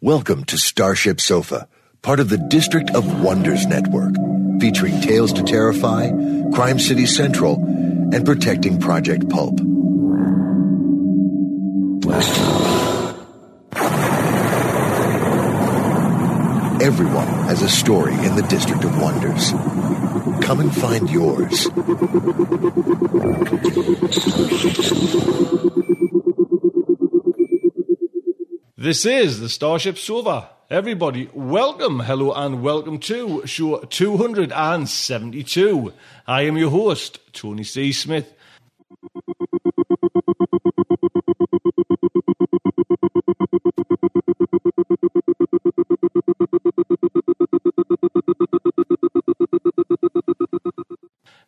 Welcome to Starship Sofa, part of the District of Wonders Network, featuring Tales to Terrify, Crime City Central, and Protecting Project Pulp. Everyone has a story in the District of Wonders. Come and find yours. This is the Starship Sofa. Everybody, welcome, hello, and welcome to show 272. I am your host, Tony C. Smith.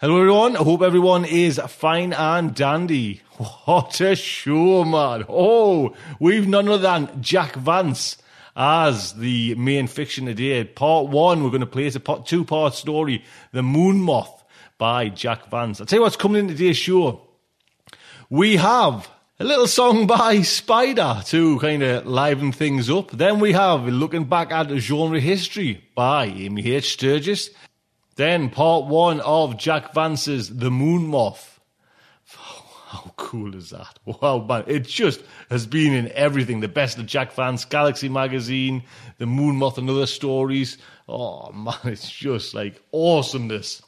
Hello, everyone. I hope everyone is fine and dandy. What a show, man. Oh, we've none other than Jack Vance as the main fiction today. Part one, we're going to play as a two part story The Moon Moth by Jack Vance. I'll tell you what's coming in today's show. We have a little song by Spider to kind of liven things up. Then we have looking back at genre history by Amy H. Sturgis. Then part one of Jack Vance's The Moon Moth. How cool is that? Wow, man. It just has been in everything. The best of Jack Vance, Galaxy Magazine, The Moon Moth and other stories. Oh, man, it's just like awesomeness.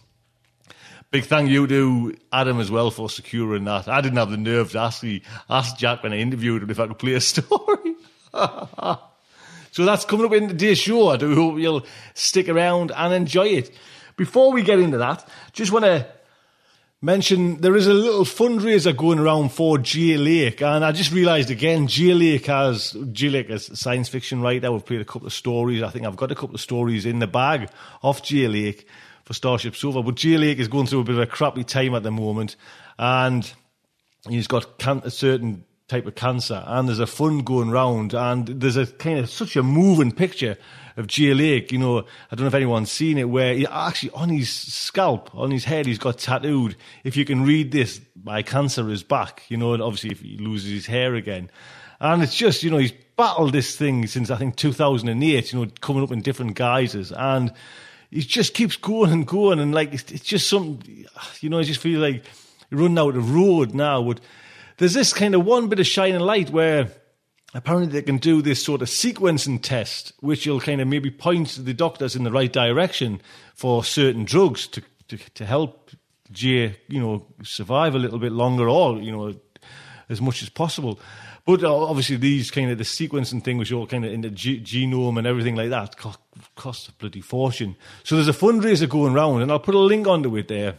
Big thank you to Adam as well for securing that. I didn't have the nerve to ask, ask Jack when I interviewed him if I could play a story. so that's coming up in today's show. I do hope you'll stick around and enjoy it. Before we get into that, just want to mention there is a little fundraiser going around for Jay Lake, and I just realised again Jay Lake has Jay Lake is a science fiction writer. We've played a couple of stories. I think I've got a couple of stories in the bag off Jay Lake for Starship Sofa, but Jay Lake is going through a bit of a crappy time at the moment, and he's got can- a certain type of cancer, and there's a fund going round, and there's a kind of such a moving picture of Jay Lake. You know, I don't know if anyone's seen it, where he actually on his scalp, on his head, he's got tattooed. If you can read this, my cancer is back. You know, and obviously if he loses his hair again, and it's just you know he's battled this thing since I think 2008. You know, coming up in different guises and. He just keeps going and going, and like it's, it's just something, you know. I just feel like running out of road now. But there's this kind of one bit of shining light where apparently they can do this sort of sequencing test, which will kind of maybe point the doctors in the right direction for certain drugs to, to, to help Jay, you know, survive a little bit longer or, you know, as much as possible. But uh, obviously, these kind of the sequencing thing, which all kind of in the g- genome and everything like that, cost, a bloody fortune. So there's a fundraiser going around, and I'll put a link onto it there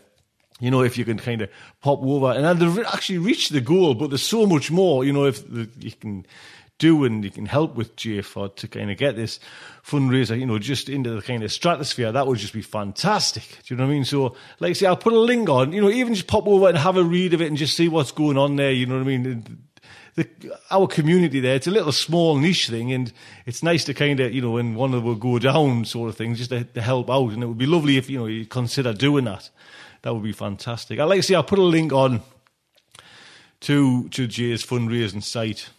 you know, if you can kind of pop over and they've actually reached the goal, but there's so much more, you know, if you can do and you can help with JFOD to kind of get this fundraiser, you know, just into the kind of stratosphere, that would just be fantastic. Do you know what I mean? So, like I say, I'll put a link on, you know, even just pop over and have a read of it and just see what's going on there, you know what I mean? The, our community there, it's a little small niche thing, and it's nice to kind of, you know, when one of them will go down, sort of thing, just to, to help out. And it would be lovely if, you know, you consider doing that. That would be fantastic. I'd like to see, I'll put a link on to to Jay's fundraising site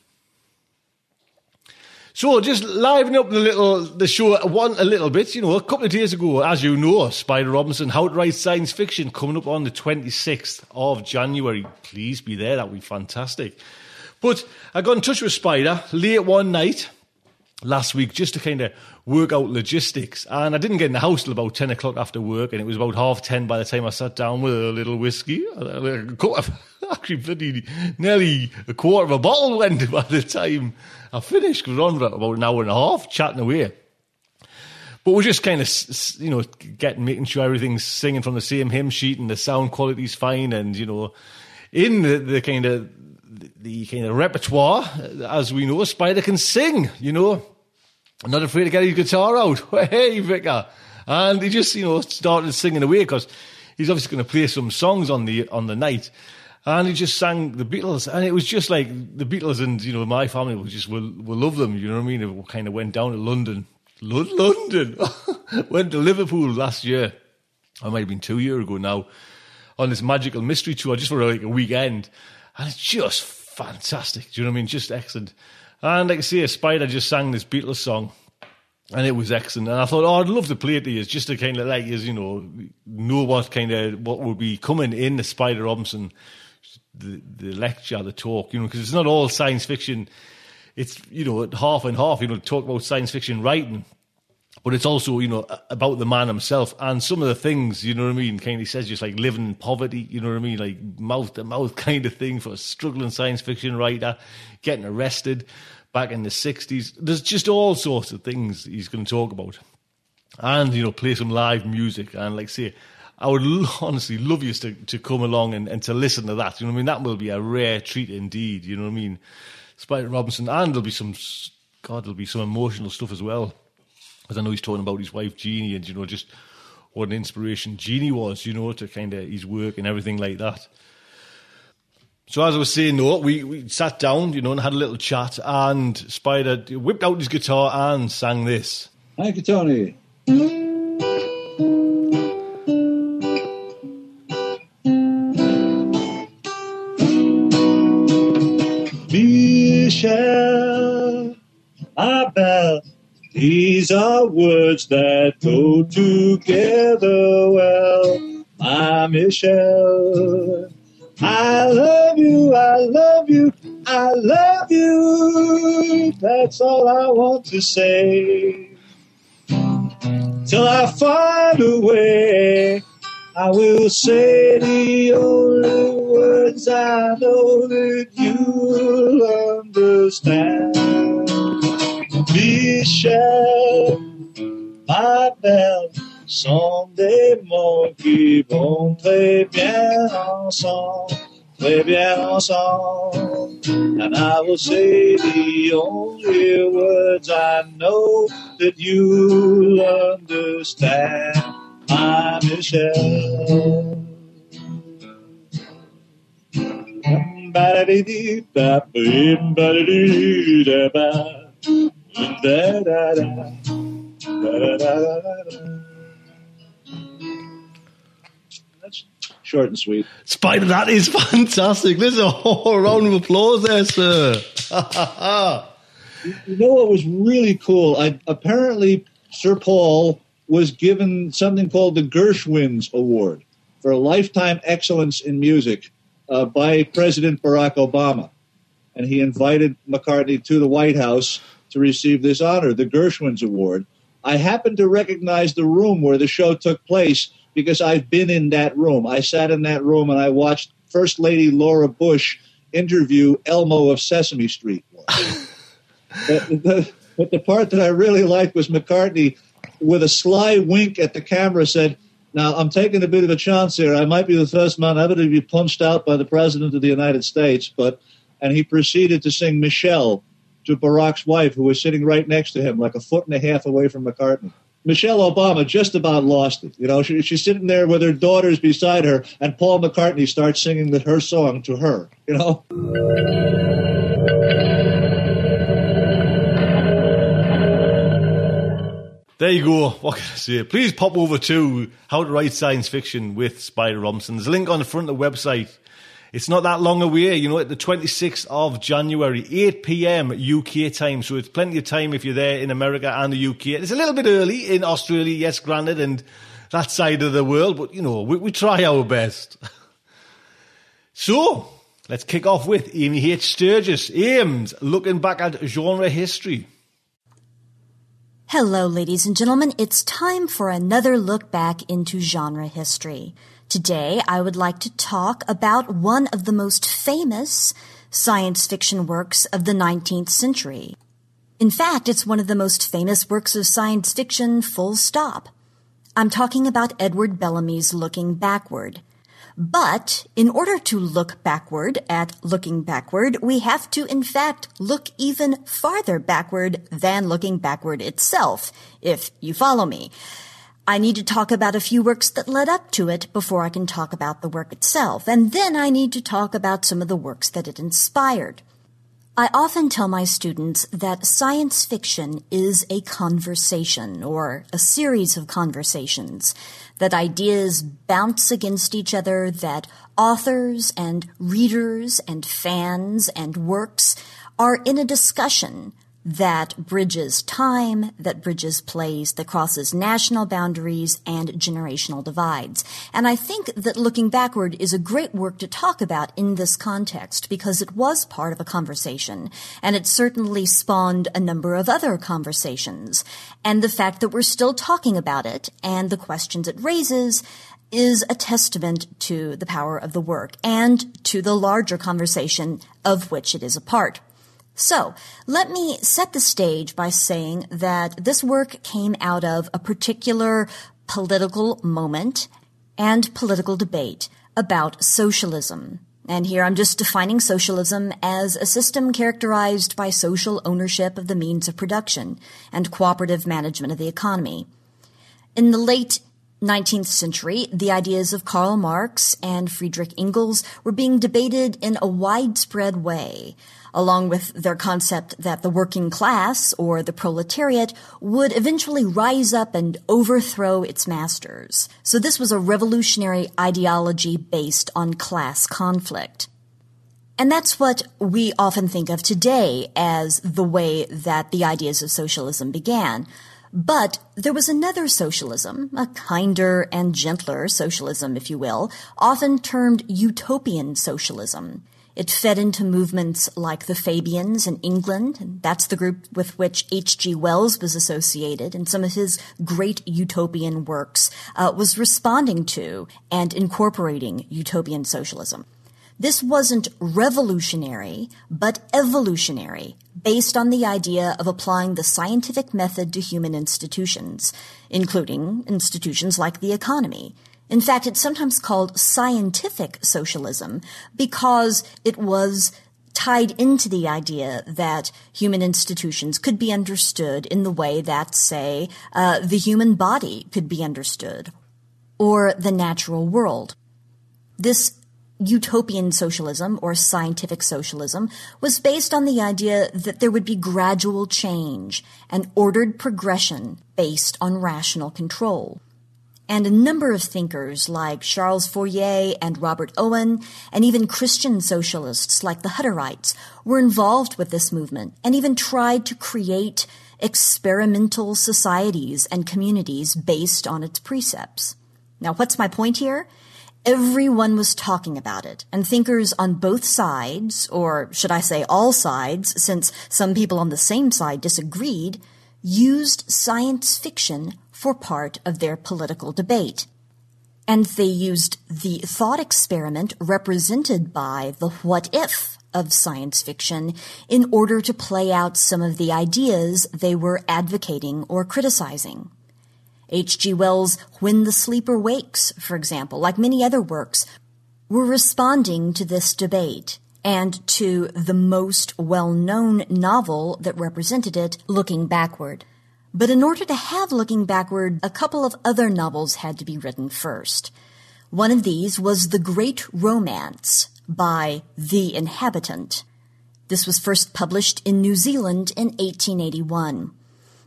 So just liven up the little the show one a little bit. You know, a couple of days ago, as you know, Spider Robinson, How to Write Science Fiction, coming up on the twenty sixth of January. Please be there. That would be fantastic. But I got in touch with Spider late one night last week just to kind of work out logistics. And I didn't get in the house till about 10 o'clock after work, and it was about half 10 by the time I sat down with a little whiskey. A quarter, Actually, nearly a quarter of a bottle went by the time I finished. Were on for about an hour and a half chatting away. But we're just kind of, you know, getting, making sure everything's singing from the same hymn sheet and the sound quality's fine. And, you know, in the, the kind of, the kind of repertoire, as we know, Spider can sing, you know. not afraid to get his guitar out. Hey, Vicar. And he just, you know, started singing away because he's obviously going to play some songs on the on the night. And he just sang the Beatles, and it was just like the Beatles and you know my family will just will will love them. You know what I mean? It kind of went down to London, London, went to Liverpool last year. I might have been two years ago now on this magical mystery tour just for like a weekend, and it's just fantastic. Do you know what I mean? Just excellent. And like I say, a Spider just sang this Beatles song, and it was excellent. And I thought, oh, I'd love to play it to you, just to kind of like, you know, know what kind of what would be coming in the Spider Robinson, the the lecture, the talk, you know, because it's not all science fiction. It's you know half and half. You know, talk about science fiction writing, but it's also you know about the man himself and some of the things you know what I mean. Kind of says just like living in poverty, you know what I mean, like mouth to mouth kind of thing for a struggling science fiction writer, getting arrested back in the '60s. There's just all sorts of things he's going to talk about, and you know play some live music and like say. I would honestly love you to, to come along and, and to listen to that. You know what I mean? That will be a rare treat indeed. You know what I mean? Spider Robinson, and there'll be some, God, there'll be some emotional stuff as well because I know he's talking about his wife Jeannie and you know just what an inspiration Jeannie was, you know, to kind of his work and everything like that. So as I was saying, no, we, we sat down, you know, and had a little chat, and Spider whipped out his guitar and sang this. Thank you, these are words that go together well. My Michelle, I love you, I love you, I love you. That's all I want to say. Till I find a way, I will say the only words I know that you'll understand. Michel, ma belle, sont des mots qui vont très bien ensemble, très bien ensemble. And I will say the only words I know that you'll understand, my Michelle. Ba-da-dee-dee-ba-ba-ba-da-dee-da-ba. Da, da, da. That's short and sweet. Spider, that is fantastic. There's a whole round of applause there, sir. you know what was really cool? I, apparently, Sir Paul was given something called the Gershwins Award for a lifetime excellence in music uh, by President Barack Obama. And he invited McCartney to the White House to receive this honor, the Gershwins Award. I happen to recognize the room where the show took place because I've been in that room. I sat in that room and I watched First Lady Laura Bush interview Elmo of Sesame Street. but, the, but the part that I really liked was McCartney, with a sly wink at the camera, said, now, I'm taking a bit of a chance here. I might be the first man ever to be punched out by the President of the United States, but, and he proceeded to sing Michelle to Barack's wife, who was sitting right next to him, like a foot and a half away from McCartney. Michelle Obama just about lost it. You know, she, she's sitting there with her daughters beside her, and Paul McCartney starts singing the, her song to her. You know. There you go. What can I say? Please pop over to How to Write Science Fiction with Spider Robinson. There's a link on the front of the website It's not that long away, you know, at the 26th of January, 8 p.m. UK time. So it's plenty of time if you're there in America and the UK. It's a little bit early in Australia, yes, granted, and that side of the world, but you know, we, we try our best. so let's kick off with Amy H. Sturgis, Ames, looking back at genre history. Hello, ladies and gentlemen. It's time for another look back into genre history. Today, I would like to talk about one of the most famous science fiction works of the 19th century. In fact, it's one of the most famous works of science fiction, full stop. I'm talking about Edward Bellamy's Looking Backward. But in order to look backward at looking backward, we have to in fact look even farther backward than looking backward itself, if you follow me. I need to talk about a few works that led up to it before I can talk about the work itself, and then I need to talk about some of the works that it inspired. I often tell my students that science fiction is a conversation or a series of conversations, that ideas bounce against each other, that authors and readers and fans and works are in a discussion that bridges time, that bridges place, that crosses national boundaries and generational divides. And I think that looking backward is a great work to talk about in this context because it was part of a conversation and it certainly spawned a number of other conversations. And the fact that we're still talking about it and the questions it raises is a testament to the power of the work and to the larger conversation of which it is a part. So, let me set the stage by saying that this work came out of a particular political moment and political debate about socialism. And here I'm just defining socialism as a system characterized by social ownership of the means of production and cooperative management of the economy. In the late 19th century, the ideas of Karl Marx and Friedrich Engels were being debated in a widespread way along with their concept that the working class or the proletariat would eventually rise up and overthrow its masters. So this was a revolutionary ideology based on class conflict. And that's what we often think of today as the way that the ideas of socialism began. But there was another socialism, a kinder and gentler socialism, if you will, often termed utopian socialism. It fed into movements like the Fabians in England, and that's the group with which H.G. Wells was associated, and some of his great utopian works uh, was responding to and incorporating utopian socialism. This wasn't revolutionary, but evolutionary, based on the idea of applying the scientific method to human institutions, including institutions like the economy. In fact, it's sometimes called scientific socialism because it was tied into the idea that human institutions could be understood in the way that, say, uh, the human body could be understood, or the natural world. This utopian socialism or scientific socialism was based on the idea that there would be gradual change and ordered progression based on rational control and a number of thinkers like Charles Fourier and Robert Owen, and even Christian socialists like the Hutterites, were involved with this movement and even tried to create experimental societies and communities based on its precepts. Now, what's my point here? Everyone was talking about it, and thinkers on both sides, or should I say all sides, since some people on the same side disagreed, used science fiction for part of their political debate. And they used the thought experiment represented by the what if of science fiction in order to play out some of the ideas they were advocating or criticizing. H.G. Wells' When the Sleeper Wakes, for example, like many other works, were responding to this debate and to the most well-known novel that represented it, Looking Backward. But in order to have Looking Backward, a couple of other novels had to be written first. One of these was The Great Romance by The Inhabitant. This was first published in New Zealand in 1881.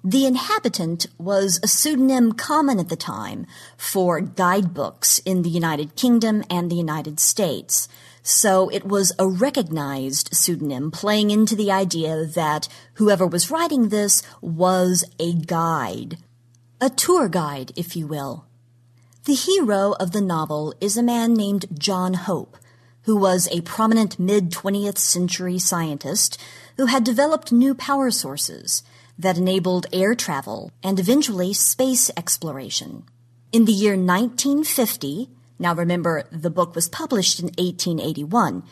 The Inhabitant was a pseudonym common at the time for guidebooks in the United Kingdom and the United States. So it was a recognized pseudonym playing into the idea that whoever was writing this was a guide. A tour guide, if you will. The hero of the novel is a man named John Hope, who was a prominent mid 20th century scientist who had developed new power sources that enabled air travel and eventually space exploration. In the year 1950, now remember, the book was published in 1881.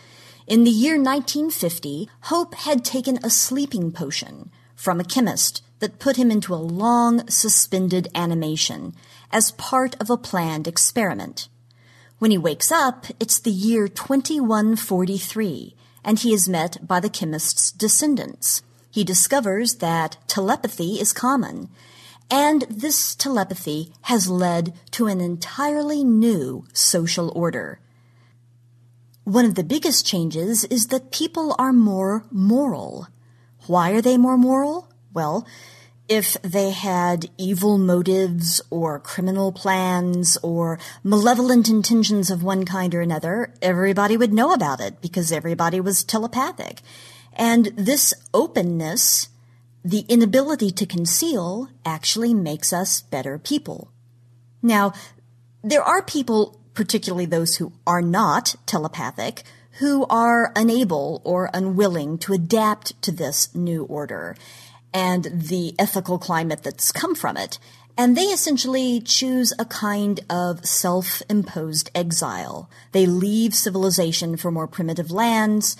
In the year 1950, Hope had taken a sleeping potion from a chemist that put him into a long, suspended animation as part of a planned experiment. When he wakes up, it's the year 2143, and he is met by the chemist's descendants. He discovers that telepathy is common, and this telepathy has led to an entirely new social order. One of the biggest changes is that people are more moral. Why are they more moral? Well, if they had evil motives or criminal plans or malevolent intentions of one kind or another, everybody would know about it because everybody was telepathic. And this openness the inability to conceal actually makes us better people. Now, there are people, particularly those who are not telepathic, who are unable or unwilling to adapt to this new order and the ethical climate that's come from it. And they essentially choose a kind of self-imposed exile. They leave civilization for more primitive lands,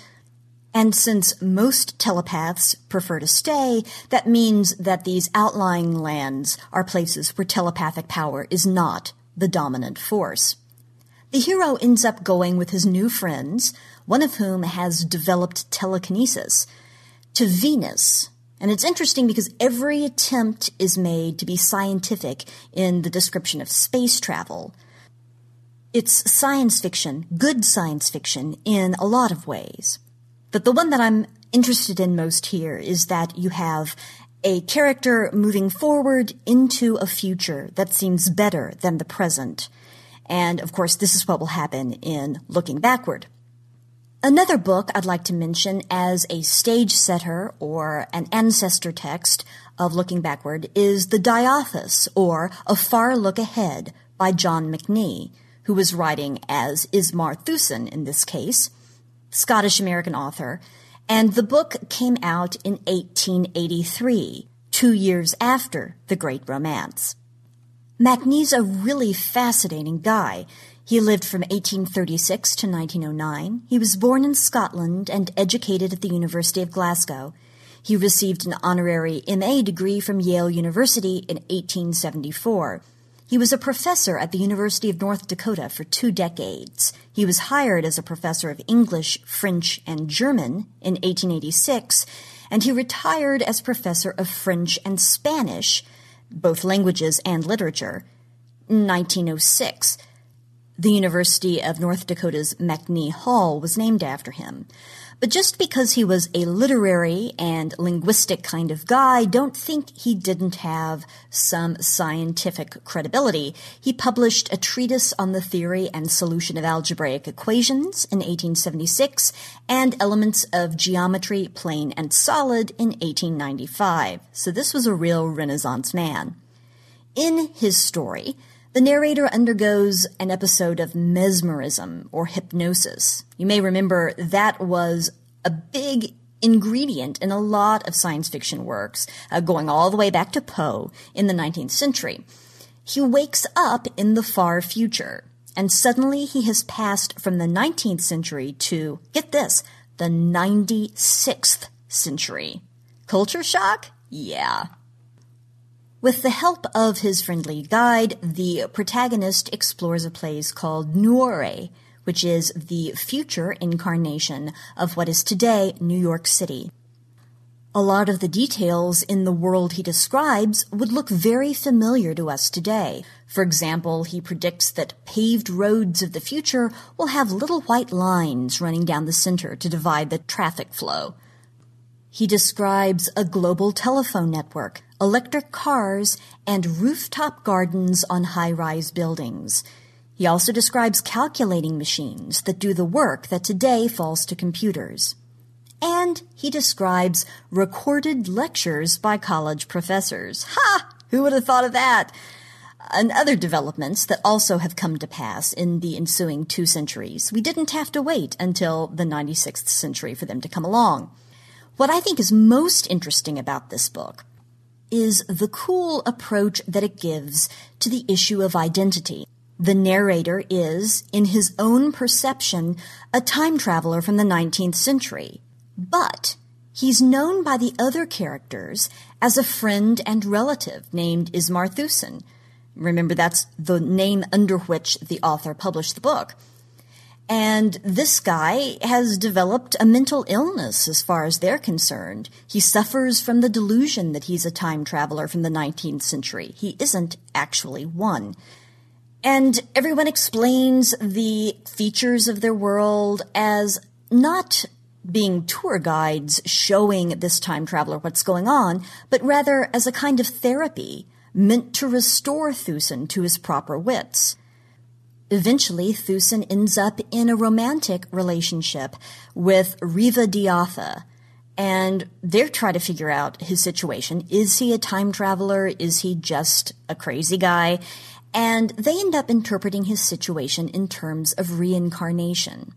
and since most telepaths prefer to stay, that means that these outlying lands are places where telepathic power is not the dominant force. The hero ends up going with his new friends, one of whom has developed telekinesis, to Venus. And it's interesting because every attempt is made to be scientific in the description of space travel. It's science fiction, good science fiction, in a lot of ways. But the one that I'm interested in most here is that you have a character moving forward into a future that seems better than the present. And of course, this is what will happen in Looking Backward. Another book I'd like to mention as a stage setter or an ancestor text of Looking Backward is The Diothas, or A Far Look Ahead by John Macnie, who was writing as Ismar Thiusen in this case. Scottish American author, and the book came out in 1883, two years after The Great Romance. Macnie's a really fascinating guy. He lived from 1836 to 1909. He was born in Scotland and educated at the University of Glasgow. He received an honorary MA degree from Yale University in 1874. He was a professor at the University of North Dakota for two decades. He was hired as a professor of English, French, and German in 1886, and he retired as professor of French and Spanish, both languages and literature, in 1906. The University of North Dakota's Macnie Hall was named after him. But just because he was a literary and linguistic kind of guy, don't think he didn't have some scientific credibility. He published a treatise on the theory and solution of algebraic equations in 1876 and elements of geometry, plane and solid in 1895. So this was a real Renaissance man. In his story, the narrator undergoes an episode of mesmerism or hypnosis. You may remember that was a big ingredient in a lot of science fiction works, uh, going all the way back to Poe in the 19th century. He wakes up in the far future, and suddenly he has passed from the 19th century to, get this, the 96th century. Culture shock? Yeah. With the help of his friendly guide, the protagonist explores a place called Nuore, which is the future incarnation of what is today New York City. A lot of the details in the world he describes would look very familiar to us today. For example, he predicts that paved roads of the future will have little white lines running down the center to divide the traffic flow. He describes a global telephone network electric cars, and rooftop gardens on high rise buildings. He also describes calculating machines that do the work that today falls to computers. And he describes recorded lectures by college professors. Ha! Who would have thought of that? And other developments that also have come to pass in the ensuing two centuries. We didn't have to wait until the 96th century for them to come along. What I think is most interesting about this book is the cool approach that it gives to the issue of identity. The narrator is, in his own perception, a time traveler from the 19th century. But he's known by the other characters as a friend and relative named Ismar Thiusen. Remember, that's the name under which the author published the book. And this guy has developed a mental illness as far as they're concerned. He suffers from the delusion that he's a time traveler from the 19th century. He isn't actually one. And everyone explains the features of their world as not being tour guides showing this time traveler what's going on, but rather as a kind of therapy meant to restore Thiusen to his proper wits. Eventually, Thiusen ends up in a romantic relationship with Riva Diatha, and they're trying to figure out his situation. Is he a time traveler? Is he just a crazy guy? And they end up interpreting his situation in terms of reincarnation.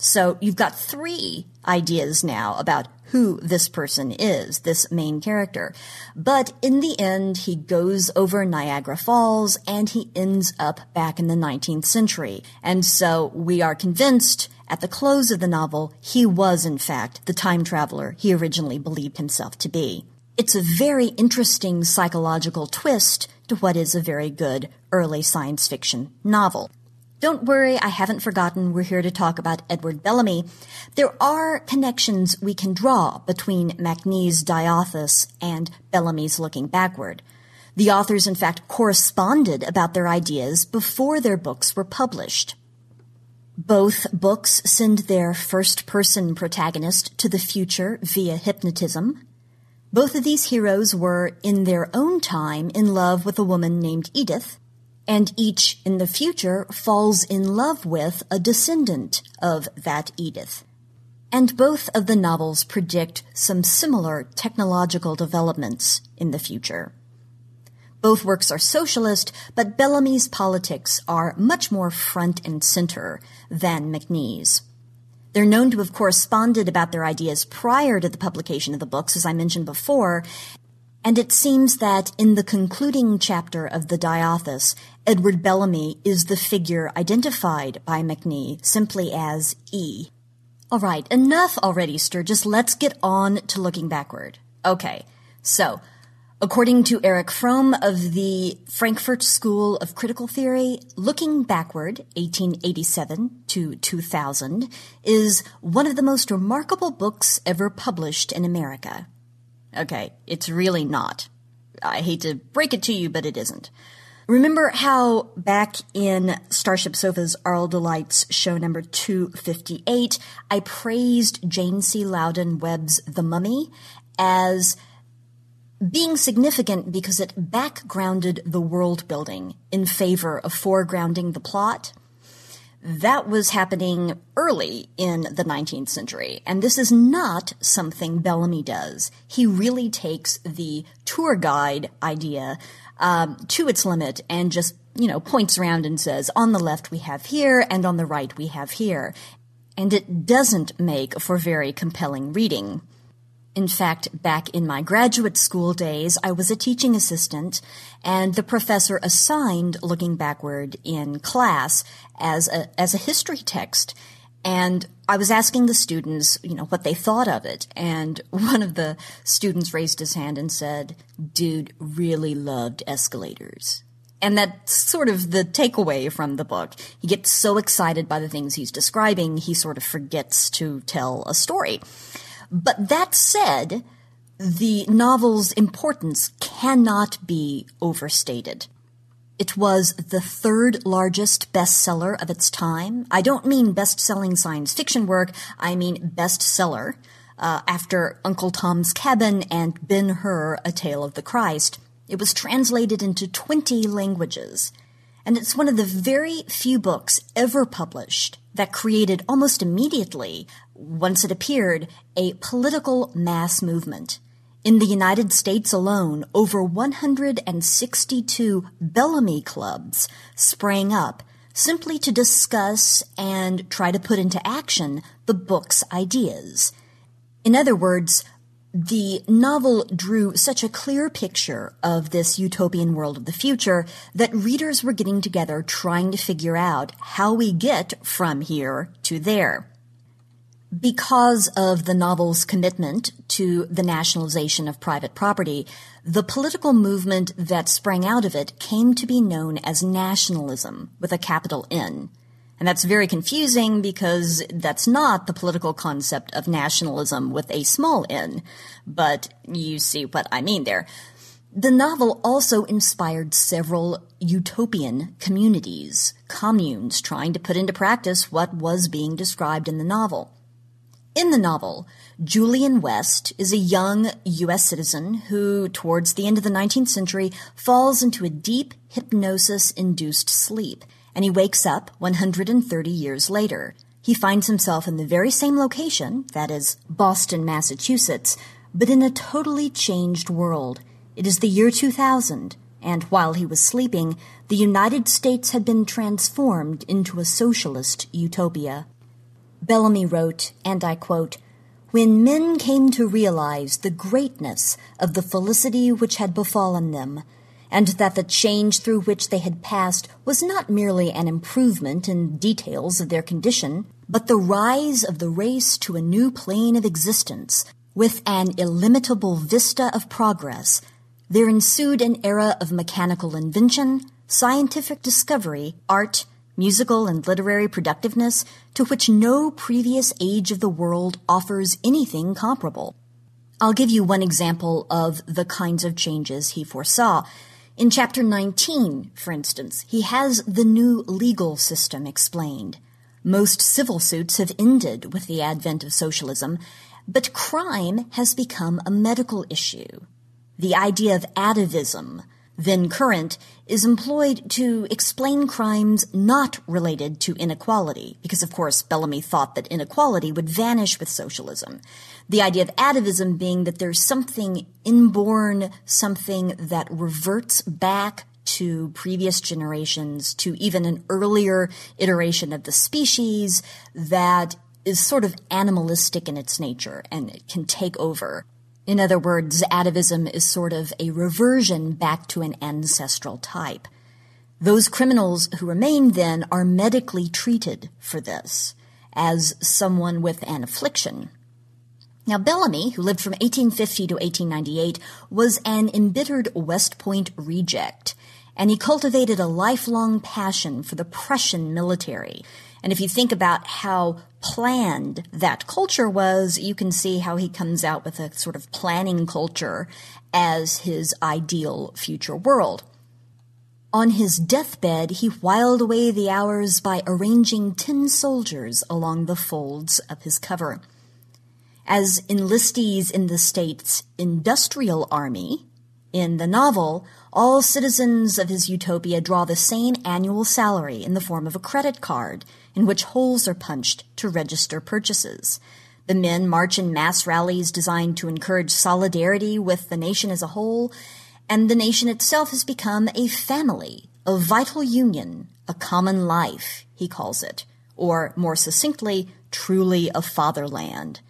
So you've got three ideas now about who this person is, this main character. But in the end, he goes over Niagara Falls and he ends up back in the 19th century. And so we are convinced at the close of the novel, he was in fact the time traveler he originally believed himself to be. It's a very interesting psychological twist to what is a very good early science fiction novel. Don't worry, I haven't forgotten we're here to talk about Edward Bellamy. There are connections we can draw between Macnie's Diothas and Bellamy's Looking Backward. The authors, in fact, corresponded about their ideas before their books were published. Both books send their first person protagonist to the future via hypnotism. Both of these heroes were, in their own time, in love with a woman named Edith, and each in the future falls in love with a descendant of that Edith. And both of the novels predict some similar technological developments in the future. Both works are socialist, but Bellamy's politics are much more front and center than Macnie's. They're known to have corresponded about their ideas prior to the publication of the books, as I mentioned before, and it seems that in the concluding chapter of the Diothas, Edward Bellamy is the figure identified by Macnie simply as E. All right, enough already, Sturgis. Let's get on to looking backward. Okay, so according to Erich Fromm of the Frankfurt School of Critical Theory, looking backward, 1887 to 2000, is one of the most remarkable books ever published in America. Okay, it's really not. I hate to break it to you, but it isn't. Remember how back in Starship Sofa's Aural Delights show number 258, I praised Jane C. Loudon Webb's The Mummy as being significant because it backgrounded the world building in favor of foregrounding the plot? That was happening early in the 19th century. And this is not something Bellamy does. He really takes the tour guide idea um, to its limit and just, you know, points around and says, on the left we have here, and on the right we have here. And it doesn't make for very compelling reading. In fact, back in my graduate school days, I was a teaching assistant, and the professor assigned Looking Backward in class as a, as a history text. And I was asking the students, you know, what they thought of it. And one of the students raised his hand and said, dude really loved escalators. And that's sort of the takeaway from the book. He gets so excited by the things he's describing, he sort of forgets to tell a story. But that said, the novel's importance cannot be overstated. It was the third largest bestseller of its time. I don't mean best-selling science fiction work, I mean bestseller, uh, after Uncle Tom's Cabin and Ben-Hur, A Tale of the Christ. It was translated into 20 languages. and it's one of the very few books ever published that created almost immediately, once it appeared, a political mass movement. In the United States alone, over 162 Bellamy clubs sprang up simply to discuss and try to put into action the book's ideas. In other words, the novel drew such a clear picture of this utopian world of the future that readers were getting together trying to figure out how we get from here to there. Because of the novel's commitment to the nationalization of private property, the political movement that sprang out of it came to be known as nationalism with a capital N. And that's very confusing because that's not the political concept of nationalism with a small n. But you see what I mean there. The novel also inspired several utopian communities, communes trying to put into practice what was being described in the novel. In the novel, Julian West is a young U.S. citizen who, towards the end of the 19th century, falls into a deep hypnosis induced sleep and he wakes up 130 years later. He finds himself in the very same location, that is, Boston, Massachusetts, but in a totally changed world. It is the year 2000, and while he was sleeping, the United States had been transformed into a socialist utopia. Bellamy wrote, and I quote, When men came to realize the greatness of the felicity which had befallen them, and that the change through which they had passed was not merely an improvement in details of their condition, but the rise of the race to a new plane of existence, with an illimitable vista of progress, there ensued an era of mechanical invention, scientific discovery, art, musical and literary productiveness to which no previous age of the world offers anything comparable. I'll give you one example of the kinds of changes he foresaw. In chapter 19, for instance, he has the new legal system explained. Most civil suits have ended with the advent of socialism, but crime has become a medical issue. The idea of atavism, then current, is employed to explain crimes not related to inequality, because of course Bellamy thought that inequality would vanish with socialism. The idea of atavism being that there's something inborn, something that reverts back to previous generations, to even an earlier iteration of the species that is sort of animalistic in its nature and it can take over. In other words, atavism is sort of a reversion back to an ancestral type. Those criminals who remain then are medically treated for this as someone with an affliction. Now, Bellamy, who lived from 1850 to 1898, was an embittered West Point reject, and he cultivated a lifelong passion for the Prussian military. And if you think about how planned that culture was, you can see how he comes out with a sort of planning culture as his ideal future world. On his deathbed, he whiled away the hours by arranging tin soldiers along the folds of his cover. As enlistees in the state's industrial army, in the novel, all citizens of his utopia draw the same annual salary in the form of a credit card in which holes are punched to register purchases. The men march in mass rallies designed to encourage solidarity with the nation as a whole, and the nation itself has become a family, a vital union, a common life, he calls it, or more succinctly, truly a fatherland.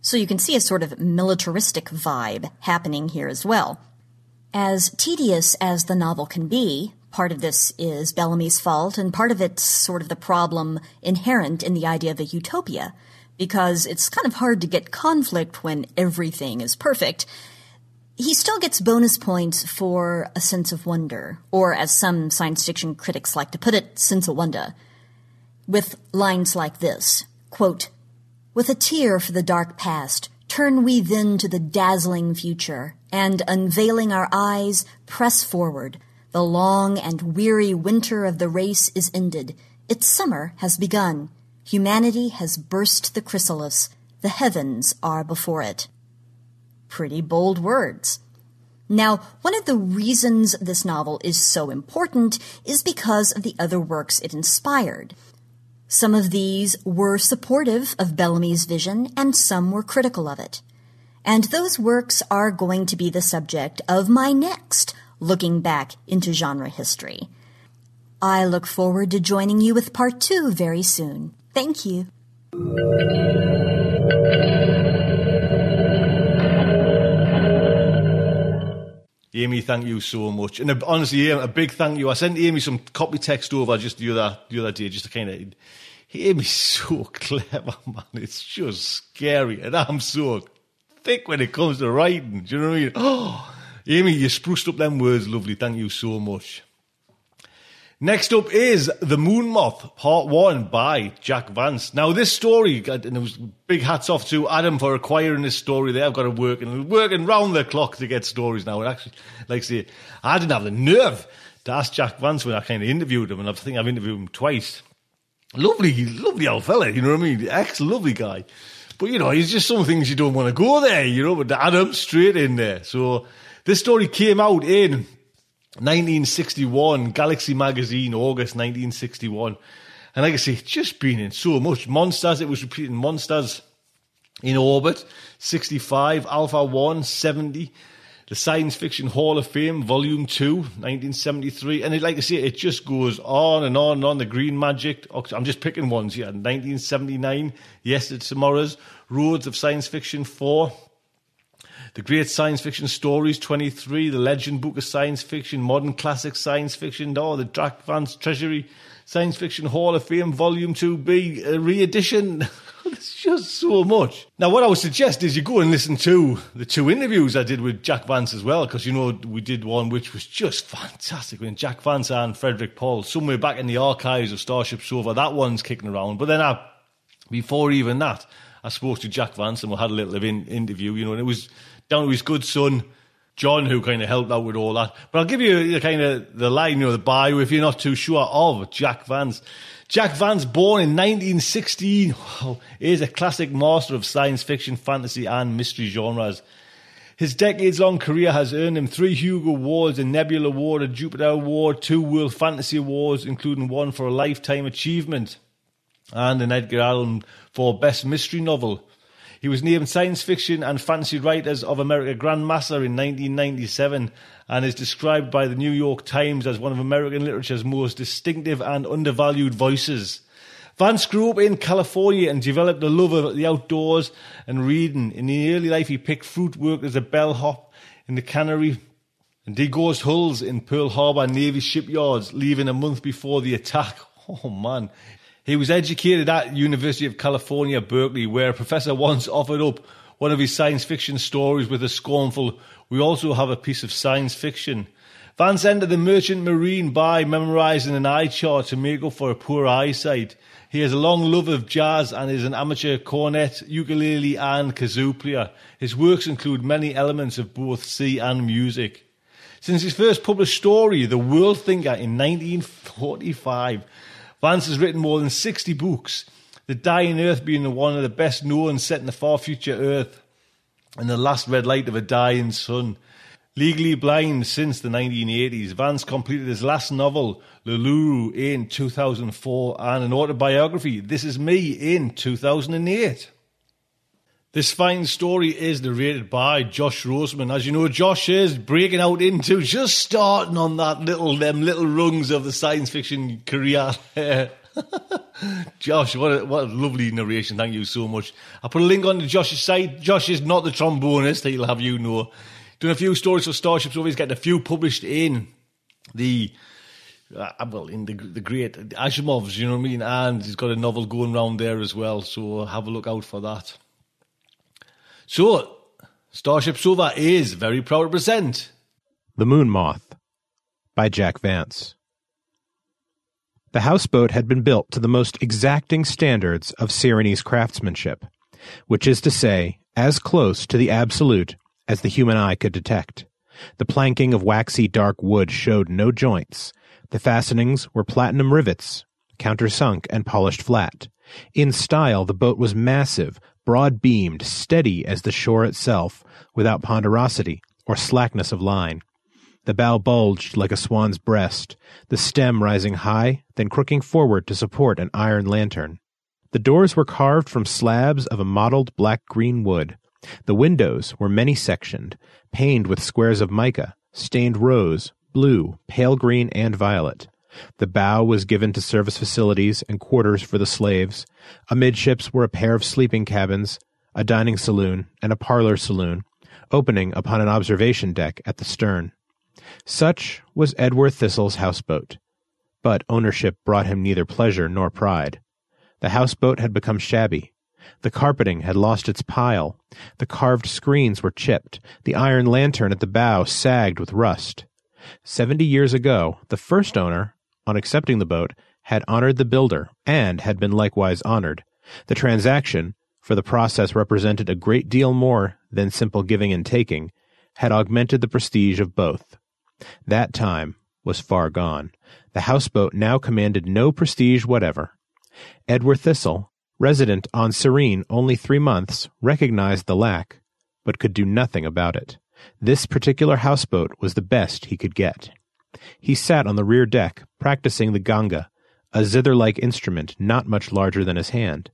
So you can see a sort of militaristic vibe happening here as well. As tedious as the novel can be, Part of this is Bellamy's fault, and part of it's sort of the problem inherent in the idea of a utopia, because it's kind of hard to get conflict when everything is perfect. He still gets bonus points for a sense of wonder, or as some science fiction critics like to put it, sense of wonder, with lines like this, quote, With a tear for the dark past, turn we then to the dazzling future, and unveiling our eyes, press forward – the long and weary winter of the race is ended. Its summer has begun. Humanity has burst the chrysalis. The heavens are before it. Pretty bold words. Now, one of the reasons this novel is so important is because of the other works it inspired. Some of these were supportive of Bellamy's vision and some were critical of it. And those works are going to be the subject of my next looking back into genre history. I look forward to joining you with part two very soon. Thank you. Amy, thank you so much. And honestly, a big thank you. I sent Amy some copy text over just the other the other day, just to kind of. Amy's so clever, man. It's just scary, and I'm so thick when it comes to writing. Do you know what I mean? Oh, Amy, you spruced up them words, lovely. Thank you so much. Next up is The Moon Moth, Part 1 by Jack Vance. Now, this story, and it was big hats off to Adam for acquiring this story there. I've got to work and working round the clock to get stories now. And actually, like I say, I didn't have the nerve to ask Jack Vance when I kind of interviewed him, and I think I've interviewed him twice. Lovely, lovely old fella, you know what I mean? Ex lovely guy. But, you know, he's just some things you don't want to go there, you know, but Adam straight in there. So, this story came out in 1961, Galaxy Magazine, August 1961. And like I say, just been in so much. Monsters, it was repeating Monsters in Orbit, 65, Alpha 1, 70, the Science Fiction Hall of Fame, Volume 2, 1973. And it, like I say, it just goes on and on and on. The Green Magic, I'm just picking ones here. 1979, Yes, It's Tomorrow's, Roads of Science Fiction 4, the Great Science Fiction Stories 23, The Legend Book of Science Fiction, Modern Classic Science Fiction, oh, the Jack Vance Treasury Science Fiction Hall of Fame Volume 2B uh, re-edition. it's just so much. Now, what I would suggest is you go and listen to the two interviews I did with Jack Vance as well, because you know we did one which was just fantastic when Jack Vance and Frederik Pohl, somewhere back in the archives of Starship Sofa, that one's kicking around. But then I, before even that, I spoke to Jack Vance and we had a little in- interview, you know, and it was down to his good son, John, who kind of helped out with all that. But I'll give you the kind of the line, know, the bio if you're not too sure of Jack Vance. Jack Vance, born in 1916, wow, is a classic master of science fiction, fantasy, and mystery genres. His decades long career has earned him three Hugo Awards, a Nebula Award, a Jupiter Award, two World Fantasy Awards, including one for a Lifetime Achievement, and an Edgar Allan for Best Mystery Novel. He was named Science Fiction and Fantasy Writers of America Grand Master in 1997 and is described by the New York Times as one of American literature's most distinctive and undervalued voices. Vance grew up in California and developed a love of the outdoors and reading. In his early life, he picked fruit, worked as a bellhop in the cannery, and degaussed hulls in Pearl Harbor Navy shipyards, leaving a month before the attack. Oh man, he was educated at University of California, Berkeley, where a professor once offered up one of his science fiction stories with a scornful, we also have a piece of science fiction. Vance entered the merchant marine by memorizing an eye chart to make up for a poor eyesight. He has a long love of jazz and is an amateur cornet, ukulele, and kazoo player. His works include many elements of both sea and music. Since his first published story, The World Thinker, in 1945, Vance has written more than 60 books, The Dying Earth being the one of the best known set in the far future Earth, and The Last Red Light of a Dying Sun. Legally blind since the 1980s, Vance completed his last novel, Lurulu, in 2004, and an autobiography, This Is Me, in 2008. This fine story is narrated by Josh Roseman. As you know, Josh is breaking out into just starting on that little them little rungs of the science fiction career. Josh, what a, what a lovely narration. Thank you so much. I put a link on to Josh's site. Josh is not the trombonist, he'll have you know. Doing a few stories for Starships Always getting a few published in the uh, well, in the the great Asimovs, you know what I mean? And he's got a novel going around there as well, so have a look out for that. So, Starship Sofa is very proud to present The Moon Moth by Jack Vance. The houseboat had been built to the most exacting standards of Sirenese craftsmanship, which is to say, as close to the absolute as the human eye could detect. The planking of waxy dark wood showed no joints. The fastenings were platinum rivets, countersunk and polished flat. In style, the boat was massive, broad beamed, steady as the shore itself, without ponderosity or slackness of line. The bow bulged like a swan's breast, the stem rising high, then crooking forward to support an iron lantern. The doors were carved from slabs of a mottled black green wood. The windows were many sectioned, paned with squares of mica, stained rose, blue, pale green, and violet. The bow was given to service facilities and quarters for the slaves. Amidships were a pair of sleeping cabins, a dining saloon, and a parlor saloon, opening upon an observation deck at the stern. Such was Edward Thistle's houseboat. But ownership brought him neither pleasure nor pride. The houseboat had become shabby. The carpeting had lost its pile. The carved screens were chipped. The iron lantern at the bow sagged with rust. Seventy years ago, the first owner, on accepting the boat, had honored the builder, and had been likewise honored. The transaction, for the process represented a great deal more than simple giving and taking, had augmented the prestige of both. That time was far gone. The houseboat now commanded no prestige whatever. Edward Thistle, resident on Sirene only three months, recognized the lack, but could do nothing about it. This particular houseboat was the best he could get. He sat on the rear deck, practicing the ganga, a zither-like instrument not much larger than his hand.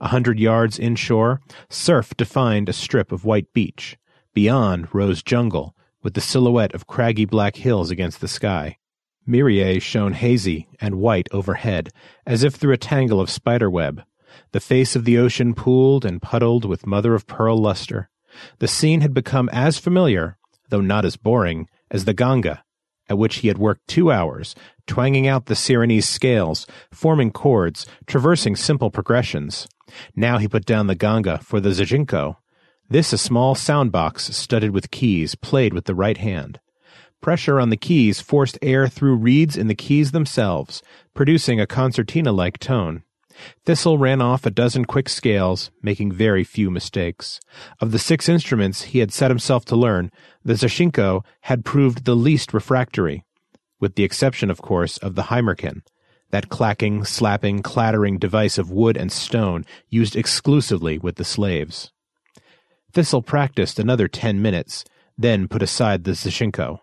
A hundred yards inshore, surf defined a strip of white beach. Beyond rose jungle, with the silhouette of craggy black hills against the sky. Mireille shone hazy and white overhead, as if through a tangle of spiderweb. The face of the ocean pooled and puddled with mother-of-pearl luster. The scene had become as familiar, though not as boring, as the Ganga, at which he had worked two hours, twanging out the Sirenese scales, forming chords, traversing simple progressions. Now he put down the Ganga for the Zajinko. This a small sound box studded with keys, played with the right hand. Pressure on the keys forced air through reeds in the keys themselves, producing a concertina-like tone. Thistle ran off a dozen quick scales, making very few mistakes. Of the six instruments he had set himself to learn, the Zashinko had proved the least refractory, with the exception, of course, of the Hymerkin, that clacking, slapping, clattering device of wood and stone used exclusively with the slaves. Thistle practiced another ten minutes, then put aside the Zashinko.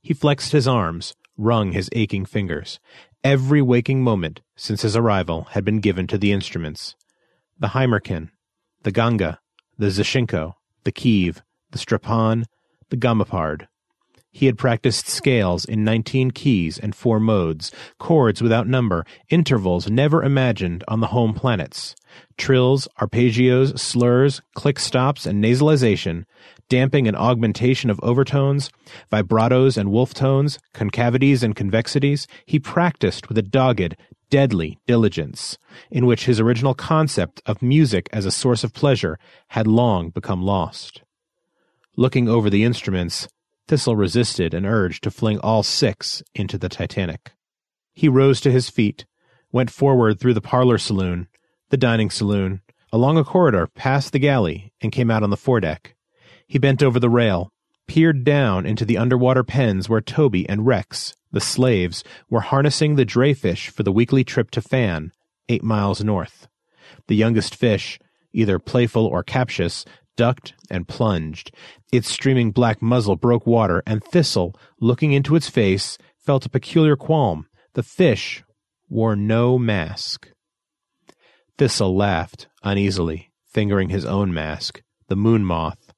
He flexed his arms, wrung his aching fingers, Every waking moment since his arrival had been given to the instruments. The Hymerkin, the Ganga, the Zashinko, the Kiv, the Strapan, the Gomapard. He had practiced scales in nineteen keys and four modes, chords without number, intervals never imagined on the home planets, trills, arpeggios, slurs, click stops, and nasalization, damping and augmentation of overtones, vibratos and wolf tones, concavities and convexities, he practiced with a dogged, deadly diligence, in which his original concept of music as a source of pleasure had long become lost. Looking over the instruments, Thistle resisted an urge to fling all six into the Titanic. He rose to his feet, went forward through the parlor saloon, the dining saloon, along a corridor past the galley, and came out on the foredeck. He bent over the rail, peered down into the underwater pens where Toby and Rex, the slaves, were harnessing the drayfish for the weekly trip to Fan, eight miles north. The youngest fish, either playful or captious, ducked and plunged. Its streaming black muzzle broke water, and Thistle, looking into its face, felt a peculiar qualm. The fish wore no mask. Thistle laughed uneasily, fingering his own mask, the moon moth,